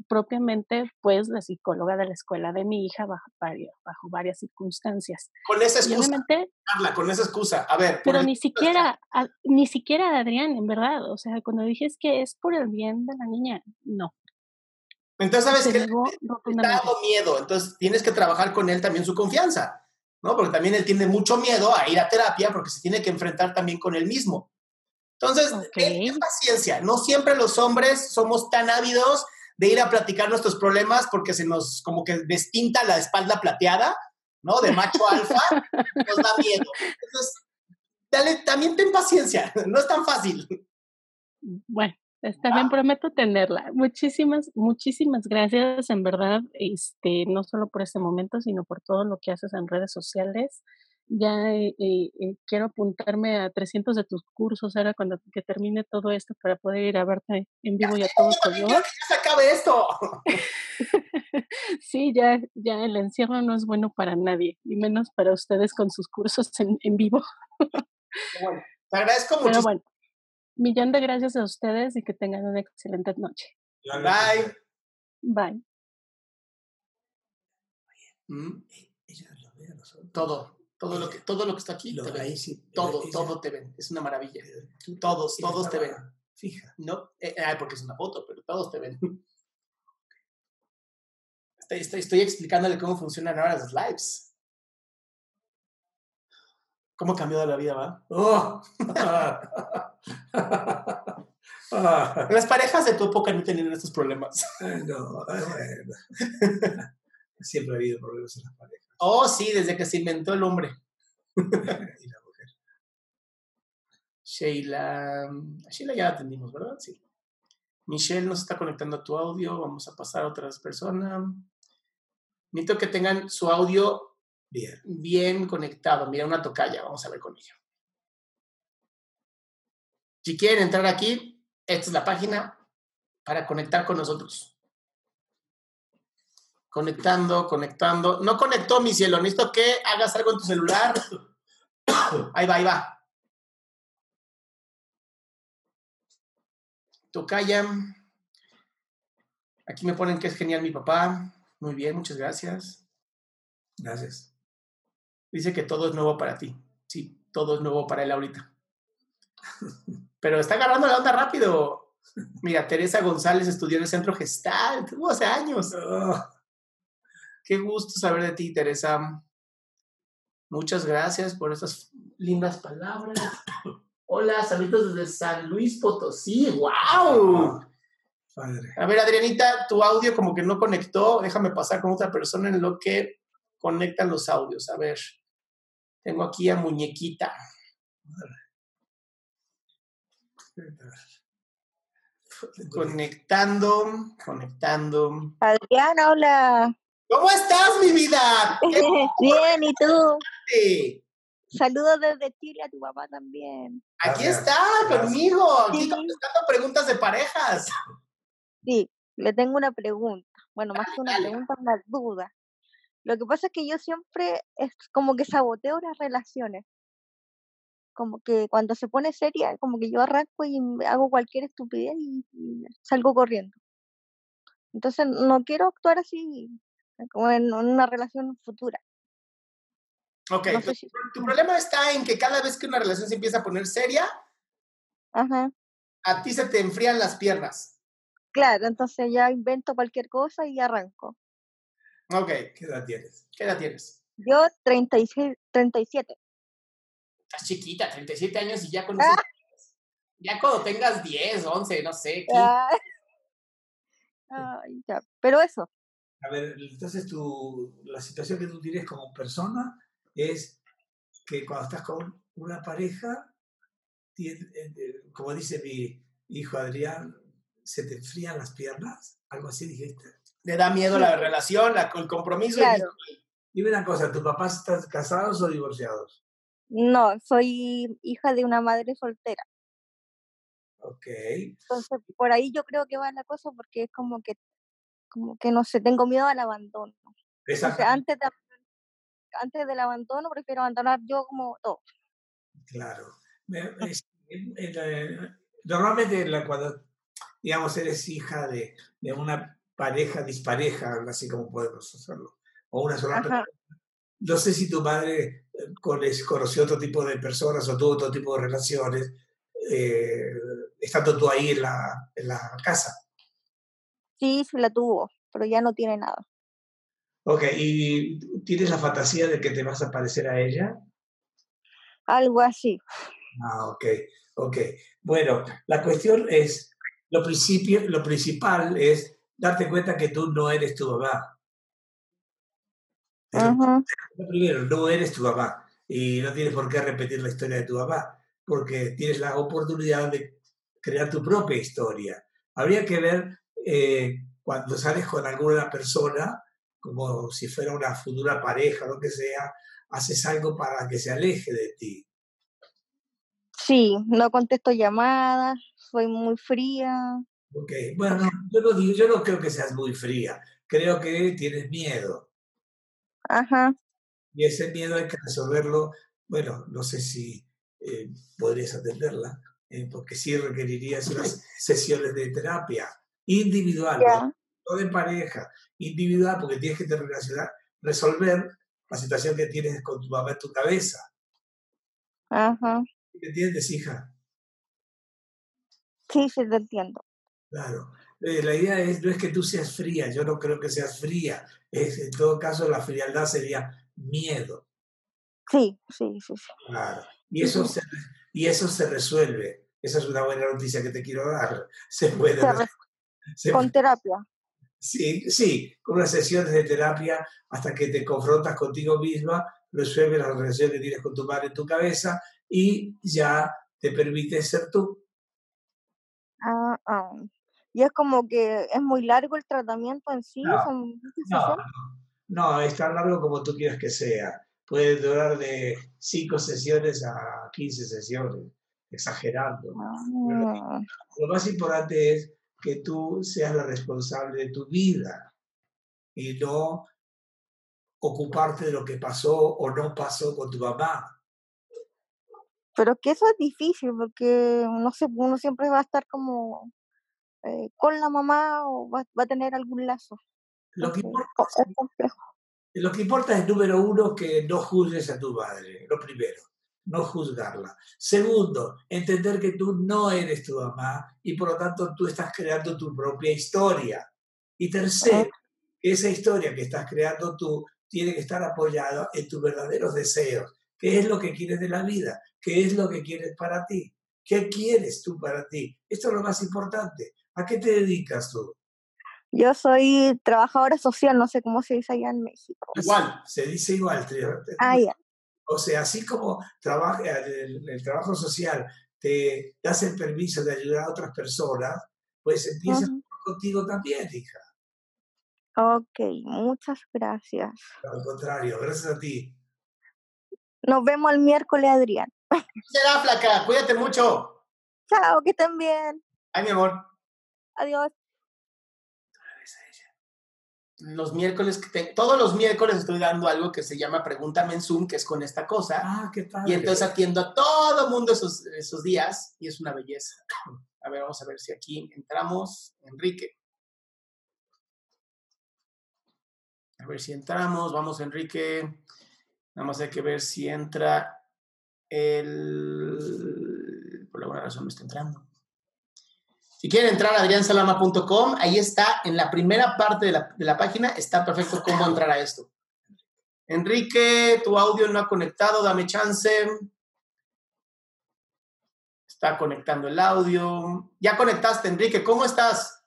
Propiamente, pues, la psicóloga de la escuela de mi hija bajo, bajo varias circunstancias. Con esa excusa, Carla, con esa excusa. A ver, pero el- ni siquiera, a- ni siquiera Adrián, en verdad. O sea, cuando dije es que es por el bien de la niña, no. Entonces, ¿sabes negó Está rotundamente. dando miedo, entonces tienes que trabajar con él también su confianza, ¿no? Porque también él tiene mucho miedo a ir a terapia porque se tiene que enfrentar también con él mismo. Entonces, ten- paciencia, no siempre los hombres somos tan ávidos de ir a platicar nuestros problemas porque se nos como que despinta la espalda plateada, ¿no? De macho alfa, [laughs] nos da miedo. Entonces, dale, también ten paciencia, [laughs] no es tan fácil. Bueno, está bien, prometo tenerla. Muchísimas, muchísimas gracias, en verdad, este, no solo por este momento, sino por todo lo que haces en redes sociales. Ya eh, eh, eh, quiero apuntarme a 300 de tus cursos ahora cuando que termine todo esto para poder ir a verte en vivo y a todo color. Ya se acabe esto. [laughs] Sí, ya, ya el encierro no es bueno para nadie, y menos para ustedes con sus cursos en, en vivo. Bueno, te agradezco mucho. bueno, millón de gracias a ustedes y que tengan una excelente noche. Bye. Bye. Mm, Ella lo ve a nosotros. Todo, todo lo que, todo lo que está aquí, Lo te ven. ahí, sí. todo, Ella- todo te ven. Es una maravilla. tú- Todos, todos te ven. Fija. No, eh, porque es una foto, pero todos te ven. [laughs] Estoy, estoy, estoy explicándole cómo funcionan ahora los lives. ¿Cómo ha cambiado la vida, va? ¡Oh! [laughs] Las parejas de tu época no tenían estos problemas. no, bueno. Siempre ha habido problemas en las parejas. Oh, sí, desde que se inventó el hombre. [laughs] Y la mujer. Sheila. Sheila ya la atendimos, ¿verdad? Sí. Michelle nos está conectando a tu audio. Vamos a pasar a otras personas. Necesito que tengan su audio Bien. bien conectado. Mira, una tocaya. Vamos a ver con ella. Si quieren entrar aquí, esta es la página para conectar con nosotros. Conectando, conectando. No conectó, mi cielo. Necesito que hagas algo en tu celular. [coughs] Ahí va, ahí va. Tocaya. Aquí me ponen que es genial mi papá. Muy bien, muchas gracias. Gracias. Dice que todo es nuevo para ti. Sí, todo es nuevo para él ahorita. [laughs] Pero está agarrando la onda rápido. Mira, Teresa González estudió en el centro Gestalt, uh, hace años. Oh, Qué gusto saber de ti, Teresa. Muchas gracias por esas lindas palabras. [coughs] Hola, saludos desde San Luis Potosí. ¡Wow! Padre. A ver, Adrianita, tu audio como que no conectó. Déjame pasar con otra persona en lo que conectan los audios. A ver, tengo aquí a Muñequita. Conectando, conectando. Adriana, hola. ¿Cómo estás, mi vida? [laughs] ¡Qué Bien, ¿y tú? Saludos desde Chile a tu papá también. Aquí Gracias. está, Gracias. conmigo, aquí Sí. contestando preguntas de parejas. Sí, le tengo una pregunta. Bueno, más que una dale. pregunta, una duda. Lo que pasa es que yo siempre es como que saboteo las relaciones. Como que cuando se pone seria, como que yo arranco y hago cualquier estupidez y, y salgo corriendo. Entonces no quiero actuar así, como en una relación futura. Ok, No sé si... tu problema está en que cada vez que una relación se empieza a poner seria, Ajá. a ti se te enfrían las piernas. Claro, entonces ya invento cualquier cosa y arranco. Ok, ¿Qué edad tienes? ¿qué edad tienes? Yo 36, 37. Estás chiquita, 37 años y ya conoces. Ah. Ya cuando tengas 10, 11, no sé, [laughs] 15. Ah. Ay, ya. Pero eso, A ver, entonces tu, la situación que tú tienes como persona es que cuando estás con una pareja, eh, eh, como dice mi hijo Adrián, se te enfrían las piernas, algo así dijiste. Le da miedo la [laughs] relación, la, el compromiso. y. Dime una cosa, ¿tus papás están casados o divorciados? No, soy hija de una madre soltera. Ok. Entonces, por ahí yo creo que va la cosa porque es como que, como que no sé, tengo miedo al abandono. Esa- Entonces, antes, de, antes del abandono, prefiero abandonar yo como todo. Claro. Me- es- en- en la- normalmente cuando, digamos, eres hija de, de una pareja dispareja, algo así como podemos hacerlo, o una sola Ajá. persona, no sé si tu madre eh, conoció otro tipo de personas o tuvo otro tipo de relaciones, eh, estando tú ahí en la, en la casa. Sí, sí la tuvo, pero ya no tiene nada. Ok, ¿y tienes la fantasía de que te vas a parecer a ella? Algo así. Ah, ok, ok. Bueno, la cuestión es, lo, principio, lo principal es darte cuenta que tú no eres tu mamá. Primero, no eres tu mamá y no tienes por qué repetir la historia de tu mamá, porque tienes la oportunidad de crear tu propia historia. Habría que ver eh, cuando sales con alguna persona, como si fuera una futura pareja, lo que sea, haces algo para que se aleje de ti. Sí, no contesto llamadas, soy muy fría. Ok, bueno, no, yo, no digo, yo no creo que seas muy fría, creo que tienes miedo Ajá. y ese miedo hay que resolverlo, bueno, no sé si eh, podrías atenderla, eh, porque sí requerirías unas sesiones de terapia individual. ¿no? no de pareja, individual, porque tienes que te relacionar, resolver la situación que tienes con tu mamá en tu cabeza. Ajá. ¿Me entiendes, hija? Sí, sí, te entiendo. Claro. Eh, la idea es, no es que tú seas fría, yo no creo que seas fría. Es, en todo caso, la frialdad sería miedo. Sí, sí, sí, sí. Claro. Y eso, se, y eso se resuelve. Esa es una buena noticia que te quiero dar. [laughs] Se puede. Se res- re- se- Con terapia. sí, sí, con unas sesiones de terapia hasta que te confrontas contigo misma, resuelves la relación que tienes con tu madre en tu cabeza y ya te permite ser tú. Ah, ah. Y es como que es muy largo el tratamiento en sí, No, son No, es tan largo como tú quieras que sea. Puede durar de 5 sesiones a 15 sesiones, exagerando. Ah, lo más importante es que tú seas la responsable de tu vida y no ocuparte de lo que pasó o no pasó con tu mamá. Pero que eso es difícil porque no sé, uno siempre va a estar como eh, con la mamá o va, va a tener algún lazo. Lo que, importa, co- es complejo. lo que importa es, número uno, que no juzgues a tu madre, lo primero, no juzgarla. Segundo, entender que tú no eres tu mamá y por lo tanto tú estás creando tu propia historia. Y tercero, que esa historia que estás creando tú tiene que estar apoyada en tus verdaderos deseos. ¿Qué es lo que quieres de la vida? ¿Qué es lo que quieres para ti? ¿Qué quieres tú para ti? Esto es lo más importante. ¿A qué te dedicas tú? Yo soy trabajadora social, no sé cómo se dice allá en México. Igual. Se dice igual. Ah, ya. O sea, así como trabaja, el, el trabajo social te das el permiso de ayudar a otras personas, pues empieza Ujú. contigo también, hija. Ok, muchas gracias. Al contrario, gracias a ti. Nos vemos el miércoles, Adrián. Será flaca, cuídate mucho. Chao, que estén bien. Ay, mi amor. Adiós. Los miércoles, que te- todos los miércoles estoy dando algo que se llama Pregúntame en Zoom, que es con esta cosa. Ah, qué padre. Y entonces atiendo a todo mundo esos, esos días y es una belleza. [clears throat] A ver, vamos a ver si aquí entramos. Enrique. A ver si entramos. Vamos, Enrique. Nada más hay que ver si entra el... Por alguna razón no está entrando. Si quieren entrar a adriansalama.com, ahí está, en la primera parte de la, página, está perfecto cómo entrar a esto. Enrique, tu audio no ha conectado, dame chance. Está conectando el audio. Ya conectaste, Enrique, ¿cómo estás?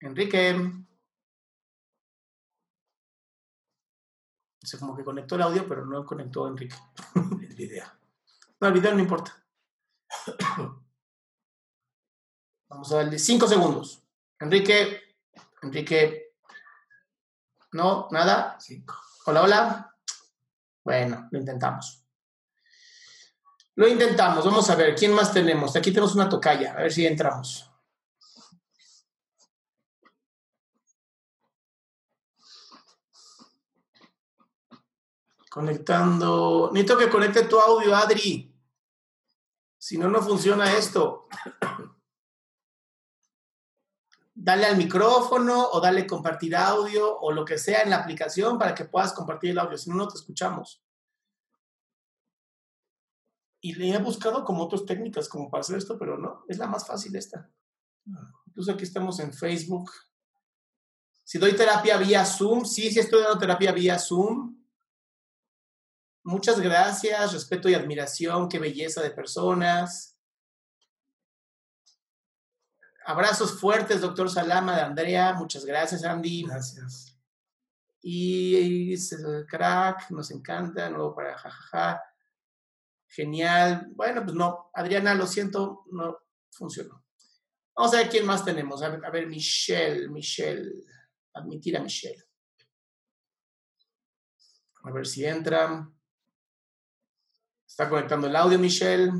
Enrique. Se como que conectó el audio, pero no conectó Enrique. [laughs] El video. No, el video no importa. Vamos a darle cinco segundos. Enrique, Enrique. No, nada. Cinco. Hola, hola. Bueno, lo intentamos. Lo intentamos. Vamos a ver, ¿quién más tenemos? Aquí tenemos una tocaya. A ver si entramos. Conectando. Necesito que conecte tu audio, Adri. Si no, no funciona esto. [coughs] Dale al micrófono o dale compartir audio o lo que sea en la aplicación para que puedas compartir el audio. Si no, no te escuchamos. Y le he buscado como otras técnicas como para hacer esto, pero no, es la más fácil esta. Incluso aquí estamos en Facebook. Si doy terapia vía Zoom, sí, sí estoy dando terapia vía Zoom. Muchas gracias, respeto y admiración, qué belleza de personas. Abrazos fuertes, doctor Salama de Andrea, muchas gracias, Andy. Gracias. Y el crack, nos encanta, nuevo para jajaja. Genial. Bueno, pues no, Adriana, lo siento, no funcionó. Vamos a ver quién más tenemos. A ver, a ver Michelle, Michelle. Admitir a Michelle. A ver si entra. Está conectando el audio, Michelle.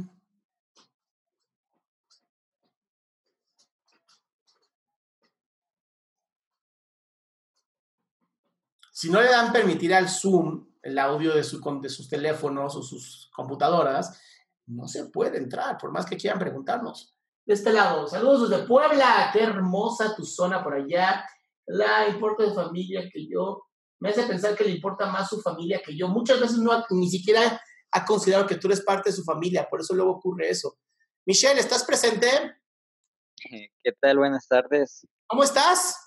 Si no le dan permitir al Zoom el audio de, su, de sus teléfonos o sus computadoras, no se puede entrar, por más que quieran preguntarnos. De este lado, saludos desde Puebla, qué hermosa tu zona por allá. La importa de familia que yo, me hace pensar que le importa más su familia que yo. Muchas veces no ni siquiera ha considerado que tú eres parte de su familia, por eso luego ocurre eso. Michelle, ¿estás presente? ¿Qué tal? Buenas tardes. ¿Cómo estás?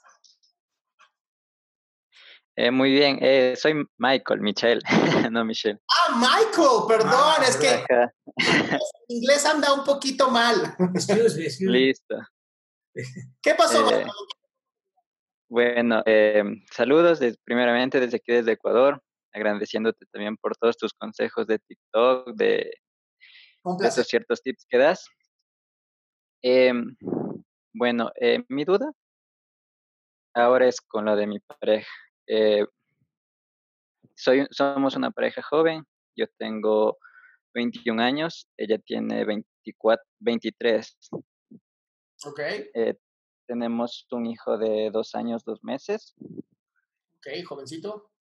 Eh, muy bien, eh, soy Michael, Michelle, [laughs] no Michelle. Ah, Michael, perdón, Ah, es que el [laughs] inglés anda un poquito mal. Excuse me, excuse me. listo. ¿Qué pasó? Eh, Michael? Bueno, eh, saludos primeramente desde aquí, desde Ecuador, agradeciéndote también por todos tus consejos de TikTok, de, esos ciertos tips que das. Em, bueno, eh, mi duda ahora es con lo de mi pareja. Eh, soy, somos una pareja joven, yo tengo 21 años, ella tiene 24, 23. Ok, Eh, tenemos un hijo de dos años, dos meses. ok, jovencito.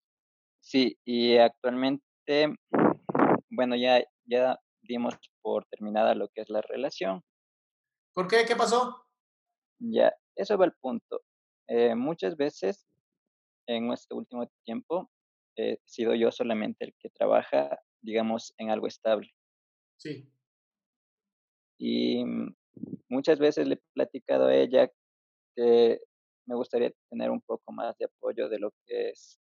Sí, y actualmente, bueno, ya, ya dimos por terminada lo que es la relación. ¿Por qué? ¿Qué pasó? Ya, eso va al punto. Eh, muchas veces en este último tiempo he sido yo solamente el que trabaja, digamos, en algo estable. Sí. Y mm, muchas veces le he platicado a ella que me gustaría tener un poco más de apoyo de lo que es,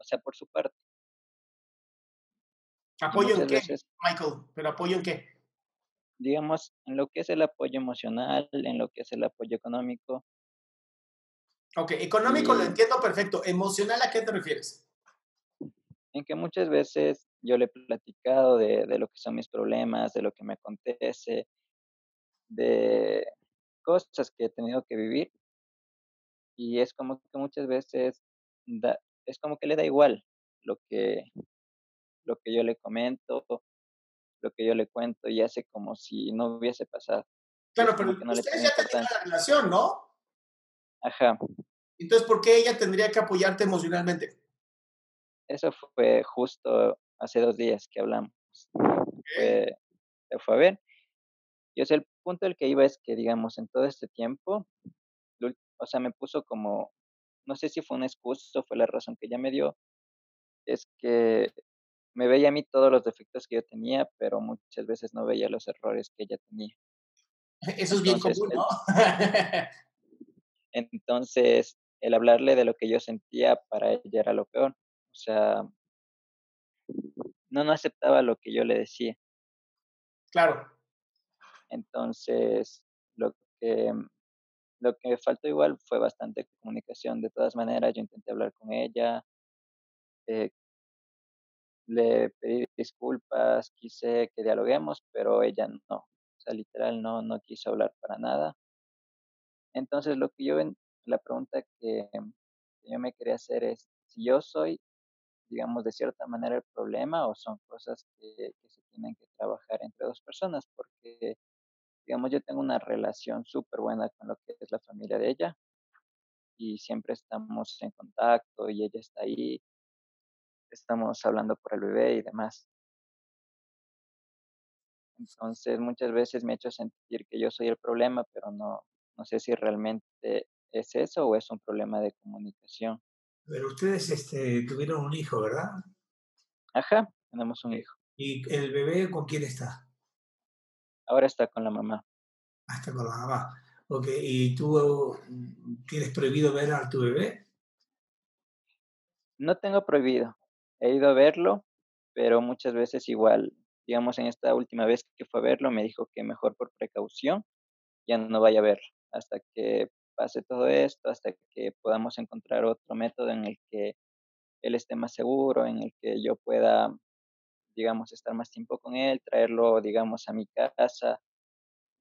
o sea, por su parte. ¿Apoyo en qué, veces, Michael? ¿Pero apoyo en qué? digamos, en lo que es el apoyo emocional, en lo que es el apoyo económico, Ok, económico lo entiendo perfecto. ¿Emocional a qué te refieres? en que muchas veces yo le he platicado de, de lo que son mis problemas, de lo que me acontece, de cosas que he tenido que vivir. Y es como que muchas veces da- es como que le da igual lo que, lo que yo le comento, lo que yo le cuento y hace como si no hubiese pasado. Claro, pero no ustedes ya tenían la relación, ¿no? Ajá, Entonces, ¿por qué ella tendría que apoyarte emocionalmente? eso fue justo hace dos días que hablamos. Fue, se fue a ver. Y o sea, el punto del que iba es que, digamos, en todo este tiempo, o sea, me puso como, no sé si fue una excusa o fue la razón que ella me dio, es que me veía a mí todos los defectos que yo tenía, pero muchas veces no veía los errores que ella tenía. [laughs] Eso es bien Entonces, común, el- ¿no? [laughs] Entonces, el hablarle de lo que yo sentía para ella era lo peor. O sea, no, no aceptaba lo que yo le decía. claro. Entonces, lo que, lo que me faltó igual fue bastante comunicación. De todas maneras, yo intenté hablar con ella, eh, le pedí disculpas, quise que dialoguemos, pero ella no. O sea, literal no, no quiso hablar para nada. Entonces, lo que yo, la pregunta que, yo me quería hacer es, si yo soy, digamos, de cierta manera el problema o son cosas que se tienen que trabajar entre dos personas, porque, digamos, yo tengo una relación súper buena con lo que es la familia de ella y siempre estamos en contacto y ella está ahí, estamos hablando por el bebé y demás. Entonces, muchas veces me ha hecho sentir que yo soy el problema, pero no, no sé si realmente es eso o es un problema de comunicación. Pero ustedes este, tuvieron un hijo, ¿verdad? Ajá, tenemos un hijo. ¿Y el bebé con quién está? Ahora está con la mamá. Ah, está con la mamá. Ok, ¿y tú mm, tienes prohibido ver a tu bebé? No tengo prohibido. He ido a verlo, pero muchas veces igual, digamos, en esta última vez que fue a verlo, me dijo que mejor por precaución ya no vaya a verlo hasta que pase todo esto, hasta que podamos encontrar otro método en el que él esté más seguro, en el que yo pueda, digamos, estar más tiempo con él, traerlo, digamos, a mi casa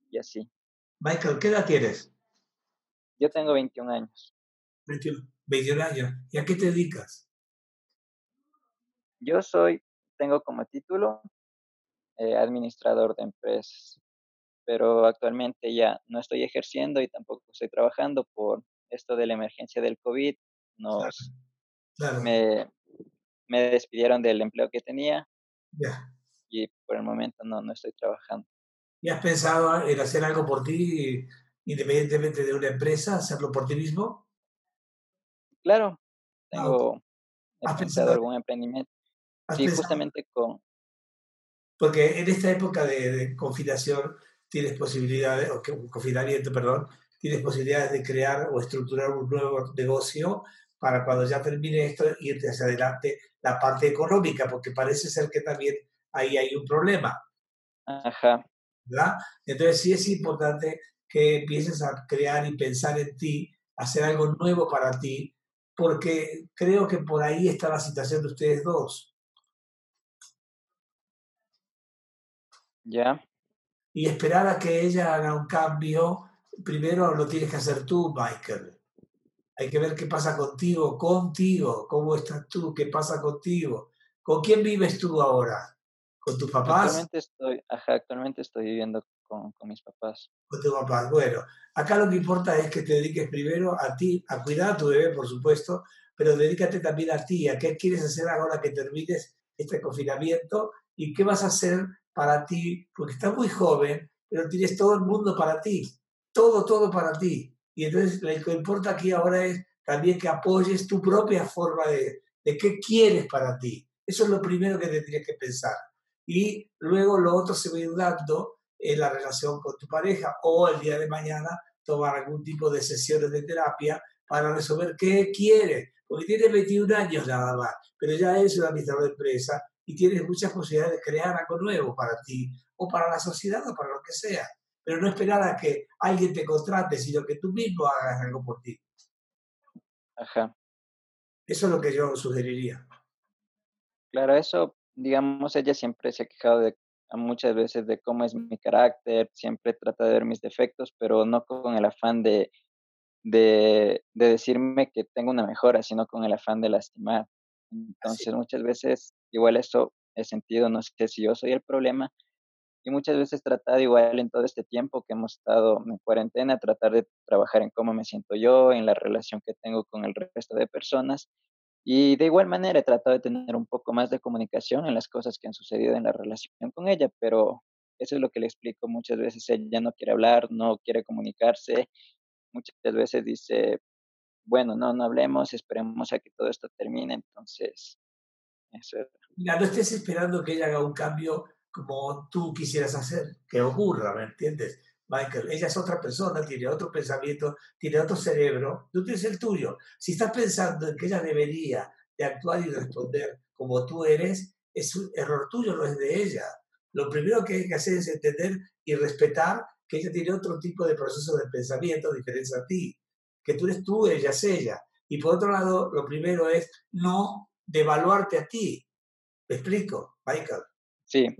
y así. Michael, ¿qué edad tienes? Yo tengo 21 años. 21, 21 años. ¿Y a qué te dedicas? Yo soy, tengo como título eh, administrador de empresas, pero actualmente ya no estoy ejerciendo y tampoco estoy trabajando por esto de la emergencia del COVID. Nos, Claro, me, me despidieron del empleo que tenía ya. y por el momento no, no estoy trabajando. ¿Y has pensado en hacer algo por ti, independientemente de una empresa, hacerlo por ti mismo? Claro, Ah, tengo, ¿Has pensado pensado, algún emprendimiento. has Sí, pensado justamente con, Porque en esta época de, de confinación tienes posibilidades, o que- confinamiento, perdón, tienes posibilidades de crear o estructurar un nuevo negocio para cuando ya termine esto irte hacia adelante la parte económica, porque parece ser que también ahí hay un problema, ajá, ¿verdad? Entonces sí es importante que empieces a crear y pensar en ti, hacer algo nuevo para ti, porque creo que por ahí está la situación de ustedes dos. ya, y esperar a que ella haga un cambio, primero lo tienes que hacer tú, Michael. Hay que ver qué pasa contigo, contigo, cómo estás tú, qué pasa contigo. ¿Con quién vives tú ahora? ¿Con tus papás? actualmente estoy, ajá, actualmente estoy viviendo con, con mis papás. Con tus papás. Bueno, acá lo que importa es que te dediques primero a ti, a cuidar a tu bebé, por supuesto, pero dedícate también a ti, a qué quieres hacer ahora que termines este confinamiento y qué vas a hacer para ti, porque estás muy joven, pero tienes todo el mundo para ti, todo, todo para ti. Y entonces lo que importa aquí ahora es también que apoyes tu propia forma de, de qué quieres para ti. Eso es lo primero que tendrías que pensar. Y luego lo otro se va a ir dando en la relación con tu pareja o el día de mañana tomar algún tipo de sesiones de terapia para resolver qué quiere. Porque tiene 21 años nada más, pero ya es un administrador de empresa y tienes muchas posibilidades de crear algo nuevo para ti o para la sociedad o para lo que sea. Pero no esperar a que alguien te contrate, sino que tú mismo hagas algo por ti. Ajá. Eso es lo que yo sugeriría. Claro, eso, digamos, ella siempre se ha quejado de muchas veces de cómo es mi carácter, siempre trata de ver mis defectos, pero no con el afán de, de, de decirme que tengo una mejora, sino con el afán de lastimar. Entonces, muchas veces, igual eso he sentido, no sé si yo soy el problema, y muchas veces tratado igual en todo este tiempo que hemos estado en cuarentena, tratar de trabajar en cómo me siento yo, en la relación que tengo con el resto de personas. Y de igual manera he tratado de tener un poco más de comunicación en las cosas que han sucedido en la relación con ella, pero eso es lo que le explico muchas veces. Ella no quiere hablar, no quiere comunicarse. Muchas veces dice, bueno, no, no hablemos, esperemos a que todo esto termine. Entonces, eso es. Mira, no estés esperando que ella haga un cambio como tú quisieras hacer, que ocurra, ¿me entiendes? Michael, ella es otra persona, tiene otro pensamiento, tiene otro cerebro, tú tienes el tuyo. Si estás pensando en que ella debería de actuar y responder como tú eres, es un error tuyo, no es de ella. Lo primero que hay que hacer es entender y respetar que ella tiene otro tipo de proceso de pensamiento diferente a ti, que tú eres tú, ella es ella. Y por otro lado, lo primero es no devaluarte a ti. ¿Me explico, Michael? Sí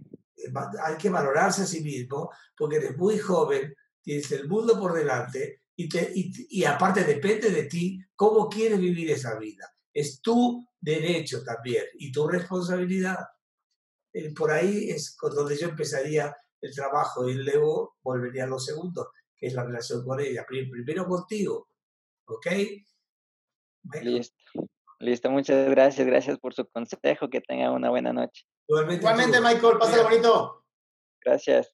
hay que valorarse a sí mismo porque eres muy joven, tienes el mundo por delante y, te, y, aparte depende de ti cómo quieres vivir esa vida. Es tu derecho también y tu responsabilidad. Eh, por ahí es donde yo empezaría el trabajo y luego volvería a lo segundo, que es la relación con ella. Primero contigo, ¿ok? Listo. Listo, muchas gracias. Gracias por su consejo. Que tenga una buena noche. Igualmente, Michael, pásalo bonito. Gracias.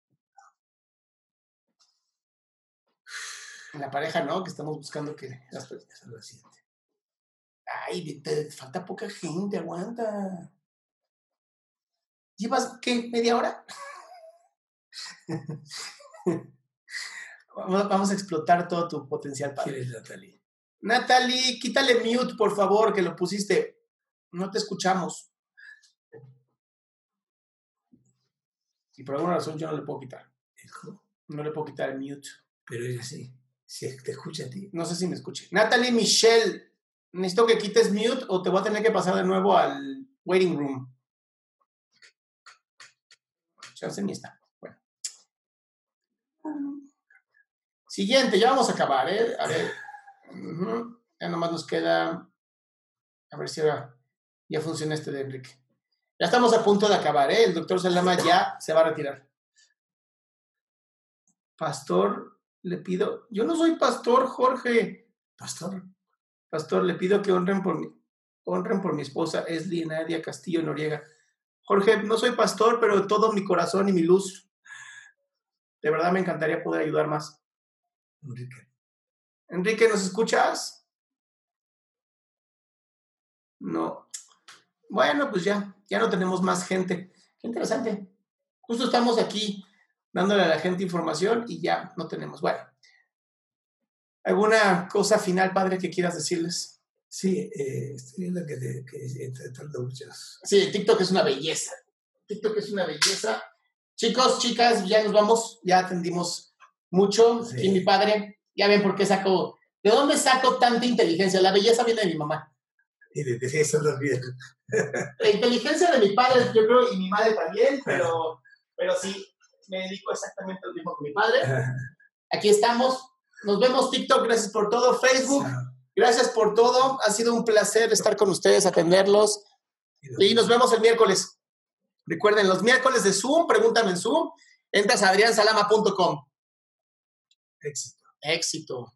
La pareja, ¿no? Que estamos buscando que las personas lo sienten. Ay, te falta poca gente, aguanta. ¿Llevas qué? ¿Media hora? [laughs] Vamos a explotar todo tu potencial padre. ¿Quién es Natalie? Natalie, quítale mute, por favor, que lo pusiste. No te escuchamos. Y por alguna razón yo no le puedo quitar. No le puedo quitar el mute. Pero ella sí. Si te escucha a ti. No sé si me escuche. Natalie Michelle, necesito que quites mute o te voy a tener que pasar de nuevo al waiting room. Chance ni está. Bueno. Siguiente, ya vamos a acabar, ¿eh? A ver. Ya nomás nos queda. A ver si ahora ya funciona este de Enrique. Ya estamos a punto de acabar, ¿eh? El doctor Salama ya se va a retirar. Pastor, le pido. Yo no soy pastor, Jorge. Pastor. Pastor, le pido que honren por mi, honren por mi esposa, Esli Nadia Castillo Noriega. Jorge, no soy pastor, pero todo mi corazón y mi luz. De verdad me encantaría poder ayudar más. Enrique. Enrique, ¿nos escuchas? No. Bueno, pues ya, ya no tenemos más gente. Qué interesante. Justo estamos aquí dándole a la gente información y ya no tenemos. Bueno, ¿alguna cosa final, padre, que quieras decirles? Sí, eh, estoy viendo que, te, que muchas. Sí, TikTok es una belleza. TikTok es una belleza. Chicos, chicas, ya nos vamos, ya atendimos mucho. Y mi padre, ya ven por qué saco, ¿de dónde saco tanta inteligencia? La belleza viene de mi mamá. Y de eso también. La inteligencia de mi padre, yo creo, y mi madre también, pero, pero sí, me dedico exactamente lo mismo que mi padre. Aquí estamos. Nos vemos TikTok, gracias por todo. Facebook, gracias por todo. Ha sido un placer estar con ustedes, atenderlos. Y nos vemos el miércoles. Recuerden, los miércoles de Zoom, pregúntame en Zoom, entras a adriansalama.com. Éxito. Éxito.